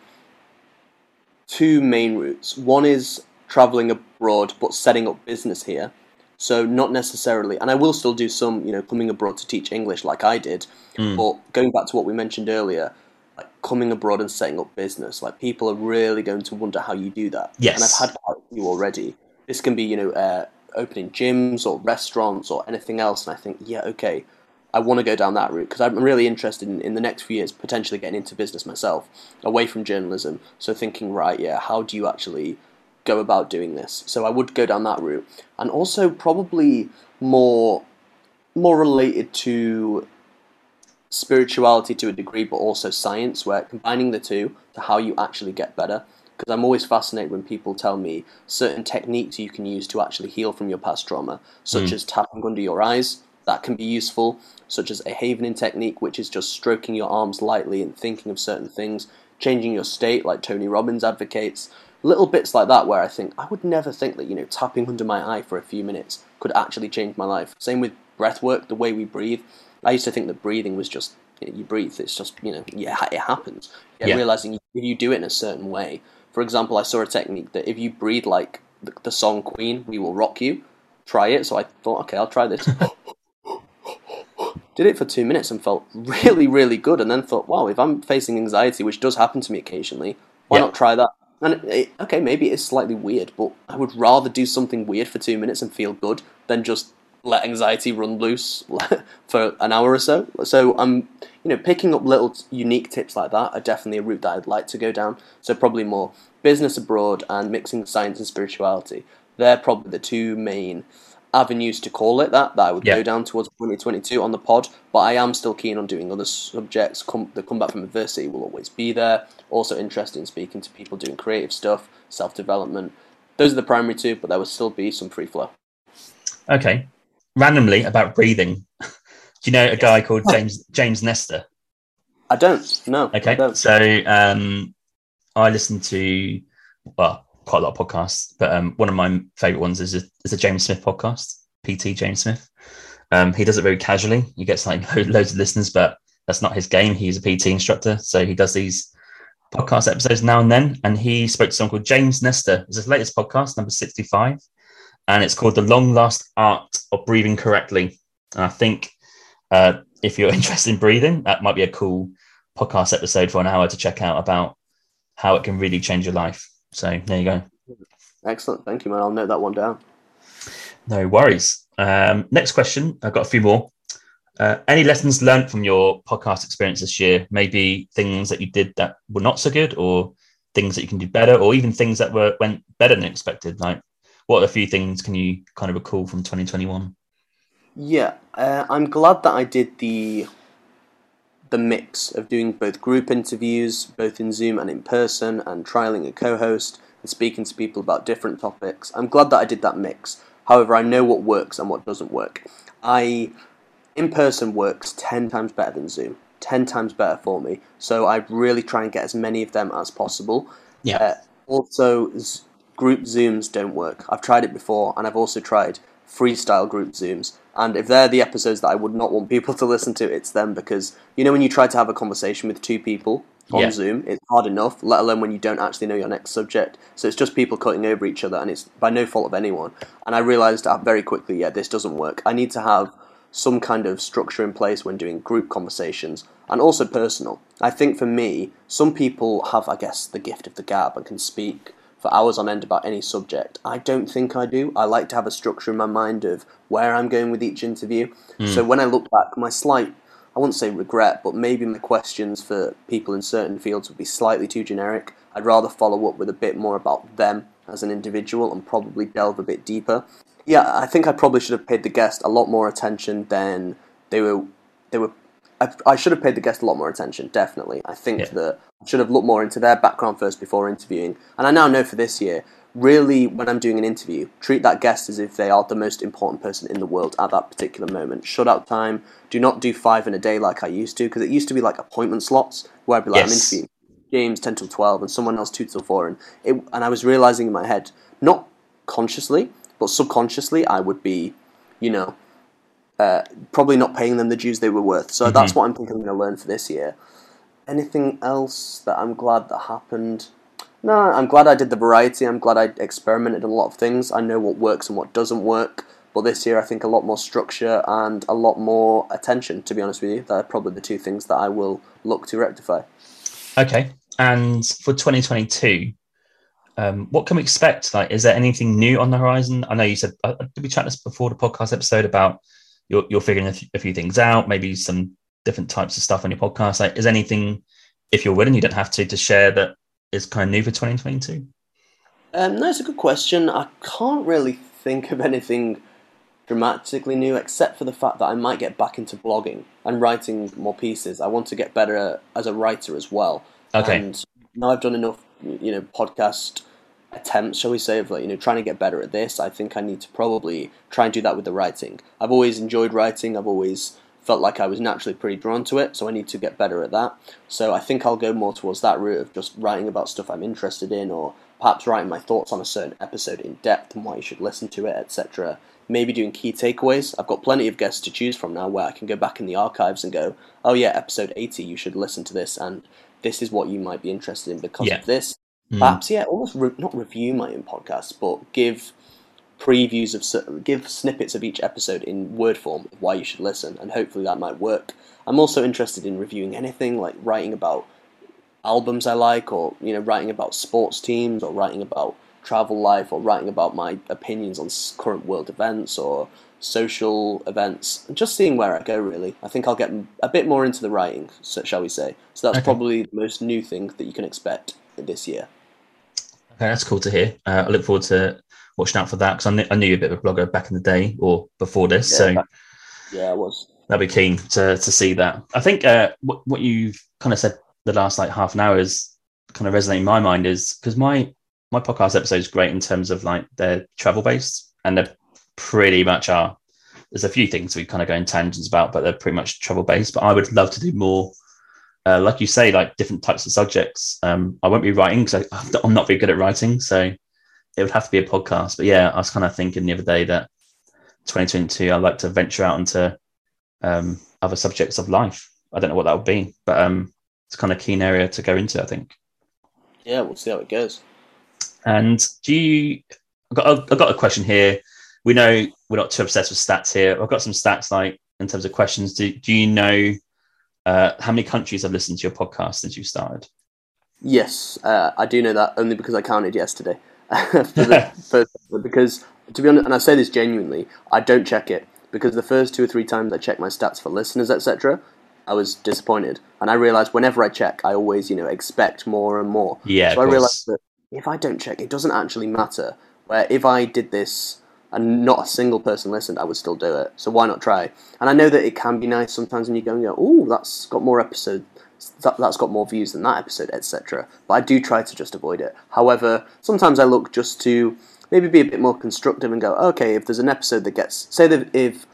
two main routes. One is traveling abroad but setting up business here. So not necessarily, and I will still do some, you know, coming abroad to teach English like I did. Mm. But going back to what we mentioned earlier, like coming abroad and setting up business, like people are really going to wonder how you do that. Yes, and I've had quite a few already. This can be, you know, uh, opening gyms or restaurants or anything else, and I think, yeah, okay, I want to go down that route because I'm really interested in, in the next few years potentially getting into business myself, away from journalism. So thinking, right, yeah, how do you actually go about doing this. So I would go down that route, and also probably more more related to spirituality to a degree, but also science, where combining the two to how you actually get better. Because I'm always fascinated when people tell me certain techniques you can use to actually heal from your past trauma, such mm. as tapping under your eyes. That can be useful, such as a havening technique, which is just stroking your arms lightly and thinking of certain things, changing your state, like Tony Robbins advocates. Little bits like that, where I think I would never think that you know tapping under my eye for a few minutes could actually change my life. Same with breath work, the way we breathe. I used to think that breathing was just you, know, you breathe. It's just you know yeah it happens. Yeah, yeah. realizing if you do it in a certain way. For example, I saw a technique that if you breathe like the, the song Queen, "We Will Rock You," try it. So I thought, okay, I'll try this. [laughs] Did it for two minutes and felt really, really good. And then thought, wow, if I'm facing anxiety, which does happen to me occasionally, why yeah. not try that? And it, okay, maybe it's slightly weird, but I would rather do something weird for two minutes and feel good than just let anxiety run loose [laughs] for an hour or so. So I'm, you know, picking up little unique tips like that are definitely a route that I'd like to go down. So probably more business abroad and mixing science and spirituality. They're probably the two main avenues to call it that that I would yeah. go down towards 2022 on the pod. But I am still keen on doing other subjects. Come, the comeback from adversity will always be there. Also interested in speaking to people doing creative stuff, self development. Those are the primary two, but there will still be some free flow. Okay, randomly about breathing. [laughs] Do you know a guy called [laughs] James James Nestor? I don't. No. Okay. Don't. So um, I listen to well quite a lot of podcasts, but um, one of my favorite ones is a, is a James Smith podcast, PT James Smith. Um, he does it very casually. He gets like [laughs] loads of listeners, but that's not his game. He's a PT instructor, so he does these podcast episodes now and then. And he spoke to someone called James Nestor. It's his latest podcast, number sixty-five and it's called The Long Lost Art of Breathing Correctly. And I think uh, if you're [laughs] interested in breathing, that might be a cool podcast episode for an hour to check out about how it can really change your life. So there you go. Excellent. Thank you, man. I'll note that one down. No worries. Um, next question. I've got a few more. Uh, any lessons learned from your podcast experience this year? Maybe things that you did that were not so good, or things that you can do better, or even things that were went better than expected. Like what a few things can you kind of recall from 2021? Yeah, uh, I'm glad that I did the the mix of doing both group interviews, both in Zoom and in person, and trialing a co-host and speaking to people about different topics. I'm glad that I did that mix. However, I know what works and what doesn't work. I in person works 10 times better than Zoom. 10 times better for me. So I really try and get as many of them as possible. Yeah. Uh, also, group Zooms don't work. I've tried it before, and I've also tried freestyle group Zooms. And if they're the episodes that I would not want people [laughs] to listen to, it's them because you know when you try to have a conversation with two people on yeah. Zoom, it's hard enough, let alone when you don't actually know your next subject. So it's just people cutting over each other, and it's by no fault of anyone. And I realised very quickly, yeah, this doesn't work. I need to have some kind of structure in place when doing group conversations and also personal. I think for me, some people have, I guess, the gift of the gab and can speak for hours on end about any subject. I don't think I do. I like to have a structure in my mind of where I'm going with each interview. Mm. So when I look back, my slight, I wouldn't say regret, but maybe my questions for people in certain fields would be slightly too generic. I'd rather follow up with a bit more about them as an individual and probably delve a bit deeper. Yeah, I think I probably should have paid the guest a lot more attention than they were they were I, I, should have paid the guest a lot more attention, definitely. I think yeah. that I should have looked more into their background first before interviewing. And I now know for this year, really, when I'm doing an interview, treat that guest as if they are the most important person in the world at that particular moment. Shut out time. Do not do five in a day like I used to, because it used to be like appointment slots where I'd be like, yes. I'm interviewing James 10 till 12 and someone else 2 till 4. And, it, and I was realizing in my head, not consciously, but subconsciously, I would be, you know, uh, probably not paying them the dues they were worth. So mm-hmm. that's what I'm thinking I'm going to learn for this year. Anything else that I'm glad that happened? No, I'm glad I did the variety. I'm glad I experimented a lot of things. I know what works and what doesn't work. But this year, I think a lot more structure and a lot more attention. To be honest with you, that are probably the two things that I will look to rectify. Okay, and for 2022, um, what can we expect? Like, is there anything new on the horizon? I know you said uh, did we chat this before the podcast episode about you're, you're figuring a, th- a few things out, maybe some different types of stuff on your podcast. Like, is anything, if you're willing, you don't have to, to share that is kind of new for 2022? Um, no, it's a good question. I can't really think of anything dramatically new, except for the fact that I might get back into blogging and writing more pieces. I want to get better as a writer as well. Okay. And now I've done enough you know podcast attempts, shall we say, of like you know trying to get better at this, I think I need to probably try and do that with the writing. I've always enjoyed writing. I've always felt like I was naturally pretty drawn to it, so I need to get better at that. So I think I'll go more towards that route of just writing about stuff I'm interested in, or perhaps writing my thoughts on a certain episode in depth and why you should listen to it, etc. Maybe doing key takeaways. I've got plenty of guests to choose from now where I can go back in the archives and go, oh yeah, episode 80, you should listen to this, and this is what you might be interested in because yeah. of this. Mm. Perhaps, yeah, almost re- not review my own podcast, but give previews of give snippets of each episode in word form of why you should listen, and hopefully that might work. I'm also interested in reviewing anything like writing about albums I like, or you know, writing about sports teams, or writing about travel life, or writing about my opinions on current world events or social events, and just seeing where I go. Really, I think I'll get a bit more into the writing, shall we say? So that's okay. probably the most new thing that you can expect this year. Okay, that's cool to hear. Uh, I look forward to watching out for that because I, kn- I, knew you a bit of a blogger back in the day or before this. Yeah, so yeah, I was. I'd be keen to to see that. I think uh, what what you've kind of said the last like half an hour is kind of resonating in my mind is because my my podcast episode is great in terms of like they're travel based and they're pretty much are. There's a few things we kind of go in tangents about, but they're pretty much travel based. But I would love to do more uh, like you say, like different types of subjects. Um, I won't be writing because [laughs] I'm not very good at writing, so it would have to be a podcast. But yeah, I was kind of thinking the other day that 2022, I'd like to venture out into um, other subjects of life. I don't know what that would be, but um, it's kind of keen area to go into. I think. Yeah, we'll see how it goes. And do you? I've got, I've got a question here. We know we're not too obsessed with stats here. I've got some stats like in terms of questions. Do, do you know uh, how many countries have listened to your podcast since you started? Yes, uh, I do know that only because I counted yesterday. [laughs] [laughs] first, because to be honest, and I say this genuinely, I don't check it because the first two or three times I checked my stats for listeners, etc., I was disappointed, and I realized whenever I check, I always you know expect more and more. Yeah. So I realized that if I don't check, it doesn't actually matter. Where if I did this and not a single person listened, I would still do it. So why not try? And I know that it can be nice sometimes when you go and go, oh, that's got more episodes, that, has got more views than that episode, etc. But I do try to just avoid it. However, sometimes I look just to maybe be a bit more constructive and go, okay, if there's an episode that gets, say that if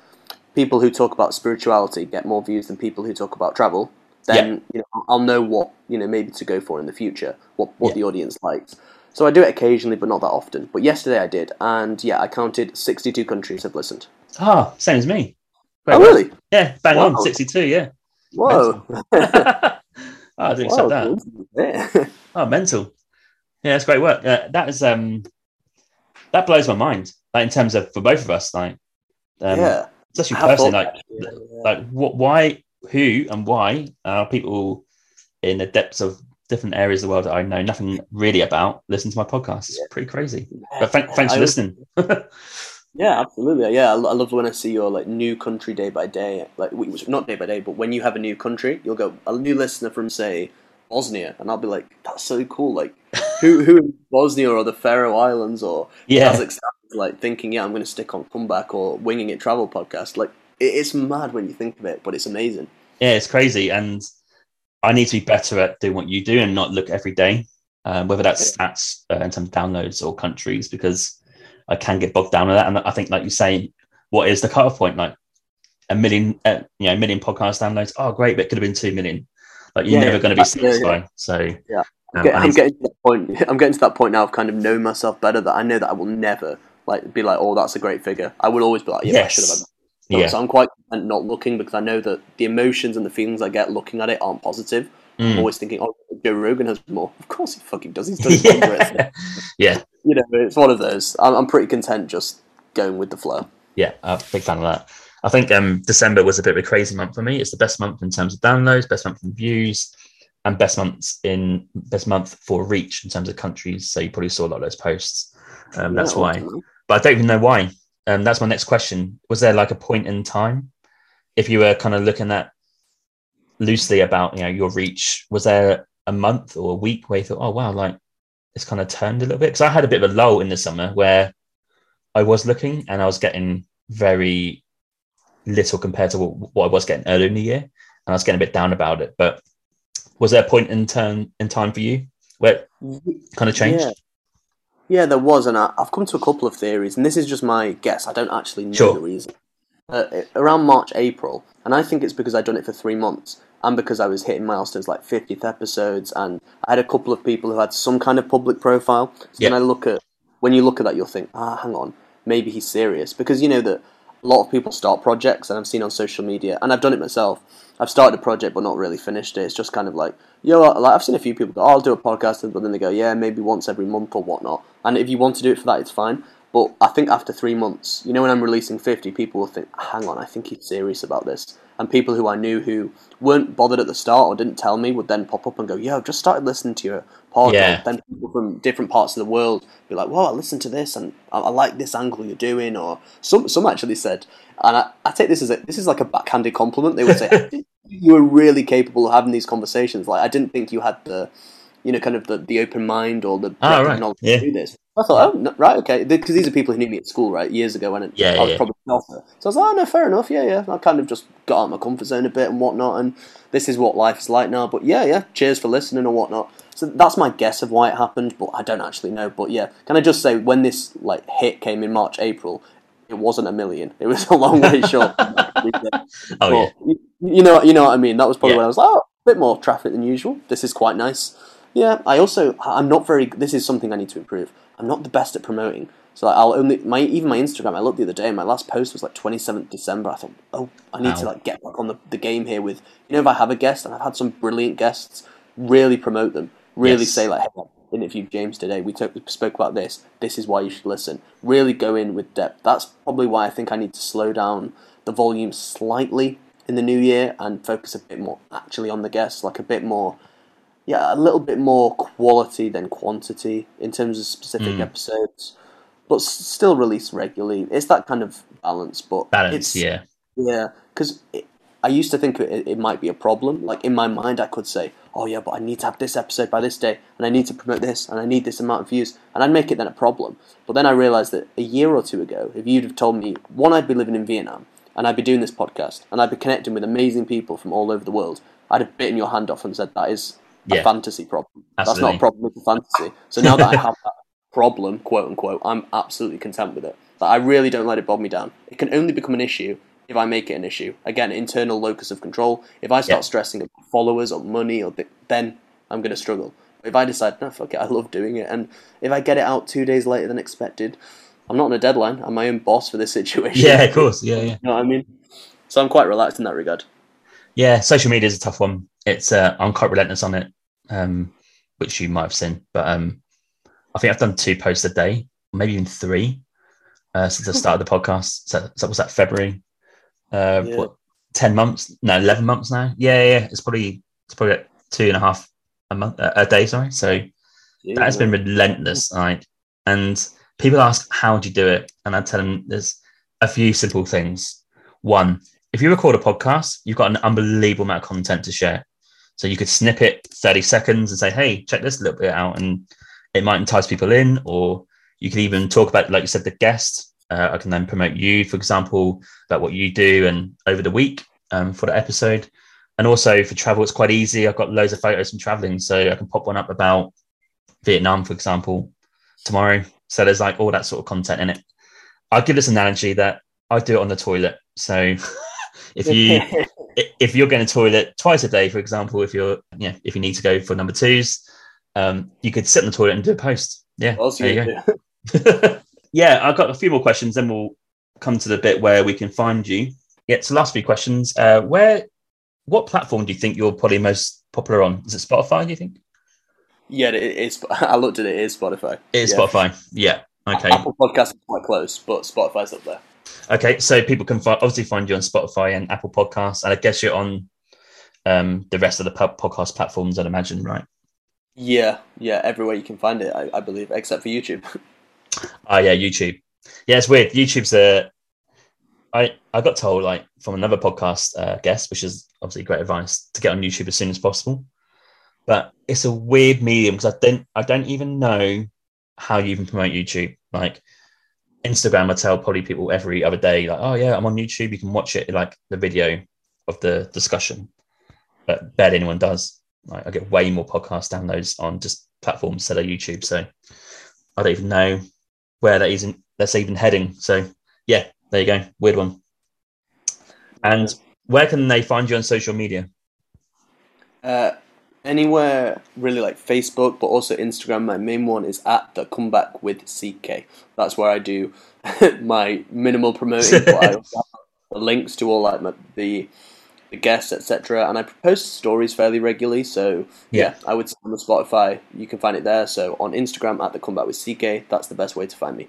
people who talk about spirituality get more views than people who talk about travel, then yeah. you know I'll know what you know maybe to go for in the future, what what yeah. the audience likes. So I do it occasionally, but not that often. But yesterday I did, and yeah, I counted 62 countries have listened. Ah, oh, same as me. Great oh, work. really? Yeah, bang wow. on, 62, yeah. Whoa. oh, [laughs] [laughs] I didn't accept that. [laughs] oh, mental. Yeah, that's great work. Uh, that is um, that blows my mind. Like in terms of for both of us, like um, yeah, especially personally, like yeah. like what, why, who, and why are people in the depths of different areas of the world that I know nothing really about listen to my podcast. It's yeah. pretty crazy. Yeah. But th- thanks for I, listening. [laughs] yeah, absolutely. Yeah, I, I love when I see your like new country day by day. Like not day by day, but when you have a new country, you'll go a new listener from say Bosnia, and I'll be like, that's so cool. Like who [laughs] who in Bosnia or the Faroe Islands or yeah. Kazakhstan like thinking, yeah, I'm going to stick on comeback or winging it travel podcast. Like it's mad when you think of it, but it's amazing. Yeah, it's crazy and I need to be better at doing what you do and not look every day, um, whether that's stats uh, in terms of downloads or countries, because I can get bogged down with that. And I think, like you say, what is the cutoff point? Like a million, uh, you know, a million podcast downloads. Oh, great, but it could have been two million. Like you're yeah, never going to be satisfied. Yeah, So yeah, um, I'm, getting to that point. [laughs] I'm getting to that point now of kind of knowing myself better. That I know that I will never like be like, oh, that's a great figure. I will always be like, yeah, yes. I should have yeah. So I'm quite content not looking because I know that the emotions and the feelings I get looking at it aren't positive. Mm. I'm always thinking, oh, Joe Rogan has more. Of course he fucking does. He's [laughs] done yeah. [laughs] yeah. You know, it's one of those. I'm, I'm pretty content just going with the flow. Yeah, I'm a big fan of that. I think um, December was a bit of a crazy month for me. It's the best month in terms of downloads, best month in views, and best months in best month for reach in terms of countries. So you probably saw a lot of those posts. Um, that's yeah, why. But I don't even know why um, that's my next question. Was there like a point in time, if you were kind of looking at loosely about you know your reach? Was there a month or a week where you thought, oh wow, like it's kind of turned a little bit? Because I had a bit of a lull in the summer where I was looking and I was getting very little compared to what, what I was getting earlier in the year, and I was getting a bit down about it. But was there a point in turn in time for you where kind of changed? Yeah. Yeah, there was, and I, have come to a couple of theories, and this is just my guess. I don't actually know sure. the reason. Uh, around March, April, and I think it's because I'd done it for three months, and because I was hitting milestones like 50th episodes, and I had a couple of people who had some kind of public profile. So yep. when I look at when you look at that, you'll think, ah, hang on, maybe he's serious, because you know that a lot of people start projects, and I've seen on social media, and I've done it myself. I've started a project but not really finished it. It's just kind of like, yo, like I've seen a few people go, oh, I'll do a podcast, but then they go, yeah, maybe once every month or whatnot. And if you want to do it for that, it's fine. But I think after three months, you know, when I'm releasing 50, people will think, hang on, I think he's serious about this. And people who I knew who weren't bothered at the start or didn't tell me would then pop up and go, yeah, I've just started listening to your podcast. Yeah. Then people from different parts of the world be like, well, I listened to this and I, I like this angle you're doing. Or some, some actually said, and I, I take this as a, this is like a backhanded compliment. They would say, [laughs] you were really capable of having these conversations. Like I didn't think you had the, you know, kind of the, the open mind or the oh, right. knowledge yeah. to do this. I thought, oh, no, right, okay, because these are people who knew me at school, right, years ago when it, yeah, I was yeah. probably an author. So I was like, oh no, fair enough, yeah, yeah. I kind of just got out of my comfort zone a bit and whatnot, and this is what life is like now. But yeah, yeah, cheers for listening and whatnot. So that's my guess of why it happened, but I don't actually know. But yeah, can I just say when this like hit came in March, April, it wasn't a million. It was a long way short. [laughs] oh but, yeah. You know, you know what I mean. That was probably Yeah. when I was like, oh, a bit more traffic than usual. This is quite nice. Yeah, I also I'm not very. This is something I need to improve. I'm not the best at promoting. So like, I'll only my even my Instagram. I looked the other day. My last post was like 27th December. I thought, oh, I need to like get back on the, the game here. With you know, if I have a guest and I've had some brilliant guests, really promote them. Really Yes. say like, hey, interviewed James today. We took, spoke about this. This is why you should listen. Really go in with depth. That's probably why I think I need to slow down the volume slightly in the new year and focus a bit more actually on the guests, like a bit more yeah, a little bit more quality than quantity in terms of specific Mm. episodes, but still release regularly. It's that kind of balance, but Balance, it's, yeah. yeah, because I used to think it, it might be a problem. Like in my mind, I could say, "Oh yeah, but I need to have this episode by this day, and I need to promote this, and I need this amount of views," and I'd make it then a problem. But then I realized that a year or two ago, if you'd have told me, one, I'd be living in Vietnam, and I'd be doing this podcast, and I'd be connecting with amazing people from all over the world, I'd have bitten your hand off and said that is a fantasy problem. That's not a problem, it's a fantasy. So now that I have that problem, quote unquote, I'm absolutely content with it. But I really don't let it bog me down. It can only become an issue if I make it an issue. Again, internal locus of control. If I start Yeah. stressing about followers or money, or th- then I'm going to struggle. If I decide, no, fuck it, I love doing it, and if I get it out two days later than expected, I'm not on a deadline. I'm my own boss for this [laughs] situation. Yeah, of course. Yeah, yeah. You know what I mean? So I'm quite relaxed in that regard. Yeah, social media is a tough one. It's uh, I'm quite relentless on it, um, which you might have seen. But um, I think I've done two posts a day, maybe even three, uh, since the start of the podcast. So, so was that February? Uh, Yeah. What ten months? No, eleven months now. Yeah, yeah. It's probably it's probably like two and a half a month uh, a day. Sorry. So that has been relentless, right? And people ask, how do you do it? And I tell them there's a few simple things. One, if you record a podcast, you've got an unbelievable amount of content to share. So you could snip it 30 seconds and say, hey, check this little bit out. And it might entice people in, or you could even talk about, like you said, the guest. Uh, I can then promote you, for example, about what you do and over the week um, for the episode. And also for travel, it's quite easy. I've got loads of photos from traveling, so I can pop one up about Vietnam, for example, tomorrow. So there's like all that sort of content in it. I'll give this analogy that I do it on the toilet. So [laughs] if you [laughs] if you're going to toilet twice a day, for example, if you're yeah, if you need to go for number twos, um, you could sit in the toilet and do a post. Yeah, else there you you go. [laughs] yeah, I've got a few more questions, then we'll come to the bit where we can find you. Yeah, so last few questions. Uh, where, what platform do you think you're probably most popular on? Is it Spotify? Do you think Yeah, it is. [laughs] I looked at it. It is Spotify. it is Yeah. Spotify? Yeah. Okay. Apple Podcasts is quite close, but Spotify's up there. Okay, so people can obviously find you on Spotify and Apple Podcasts, and I guess you're on um, the rest of the podcast platforms. I'd imagine, right? Yeah, yeah, everywhere you can find it, I, I believe, except for YouTube. [laughs] Oh yeah, YouTube. Yeah, it's weird. YouTube's a. I I got told like from another podcast uh, guest, which is obviously great advice to get on YouTube as soon as possible. But it's a weird medium because I don't I don't even know how you even promote YouTube. Like Instagram, I tell probably people every other day, like, oh yeah, I'm on YouTube. You can watch it like the video of the discussion. But barely anyone does. Like I get way more podcast downloads on just platforms instead of YouTube. So I don't even know where that isn't that's even heading. So yeah, there you go. Weird one. And where can they find you on social media? Uh, anywhere really like Facebook, but also Instagram. My main one is at the comeback with CK. That's where I do [laughs] my minimal promoting. but I [laughs] have links to all like my, the the guests, etc. And I post stories fairly regularly. So yeah. yeah, I would say on the Spotify you can find it there. So on Instagram at the comeback with CK, that's the best way to find me.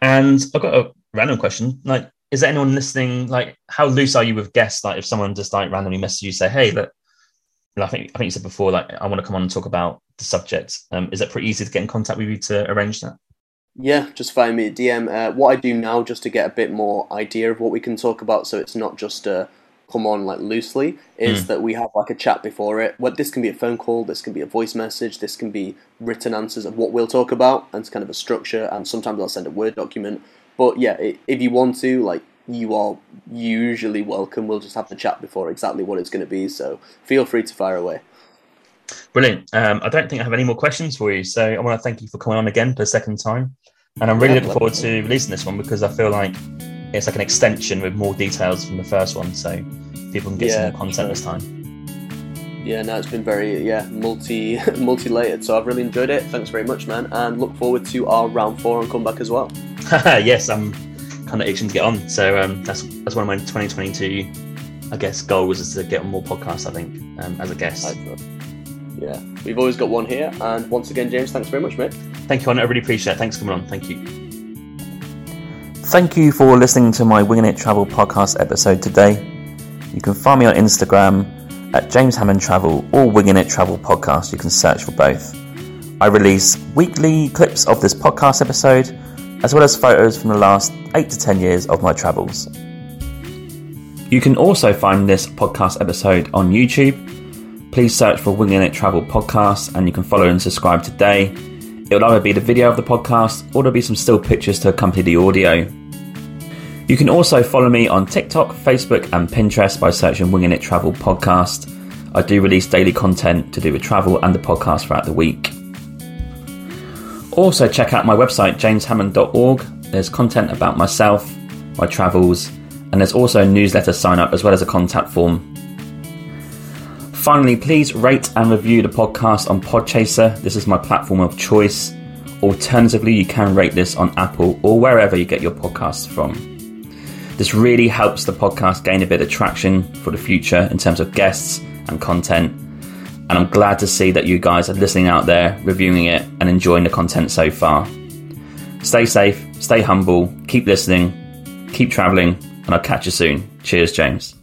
And I've got a random question. Like, is there anyone listening? Like, how loose are you with guests? Like, if someone just like randomly messages you, say, "Hey, look." I think I think you said before, like I want to come on and talk about the subject. Um, is it pretty easy to get in contact with you to arrange that? Yeah, just find me at DM. Uh, what I do now, just to get a bit more idea of what we can talk about, so it's not just a come on like loosely, is mm. that we have like a chat before it. What this can be a phone call, this can be a voice message, this can be written answers of what we'll talk about, and it's kind of a structure. And sometimes I'll send a word document. But yeah, if you want to, like you are usually welcome. We'll just have the chat before exactly what it's going to be. So feel free to fire away. Brilliant. Um, I don't think I have any more questions for you. So I want to thank you for coming on again for a second time. And I'm really yeah, looking forward to releasing this one because I feel like it's like an extension with more details from the first one. So people can get yeah, some more content sure. this time. Yeah, no, it's been very yeah multi [laughs] multi layered. So I've really enjoyed it. Thanks very much, man, and look forward to our round four and comeback as well. [laughs] yes, I'm kind of itching to get on. So um, that's that's one of my 2022, I guess, goals is to get on more podcasts. I think um, as a guest. Yeah, we've always got one here. And once again, James, thanks very much, mate. Thank you, I really appreciate it. Thanks for coming on. Thank you. Thank you for listening to my Winging It Travel podcast episode today. You can find me on Instagram at James Hammond Travel or Winging It Travel Podcast. You can search for both. I release weekly clips of this podcast episode as well as photos from the last 8 to 10 years of my travels. You can also find this podcast episode on YouTube. Please search for Winging It Travel Podcast and you can follow and subscribe today. It will either be the video of the podcast or there'll be some still pictures to accompany the audio. You can also follow me on TikTok, Facebook, and Pinterest by searching Winging It Travel Podcast. I do release daily content to do with travel and the podcast throughout the week. Also, check out my website, jameshammond.org. There's content about myself, my travels, and there's also a newsletter sign up as well as a contact form. Finally, please rate and review the podcast on Podchaser. This is my platform of choice. Alternatively, you can rate this on Apple or wherever you get your podcasts from. This really helps the podcast gain a bit of traction for the future in terms of guests and content and I'm glad to see that you guys are listening out there, reviewing it, and enjoying the content so far. Stay safe, stay humble, keep listening, keep traveling, and I'll catch you soon. Cheers, James.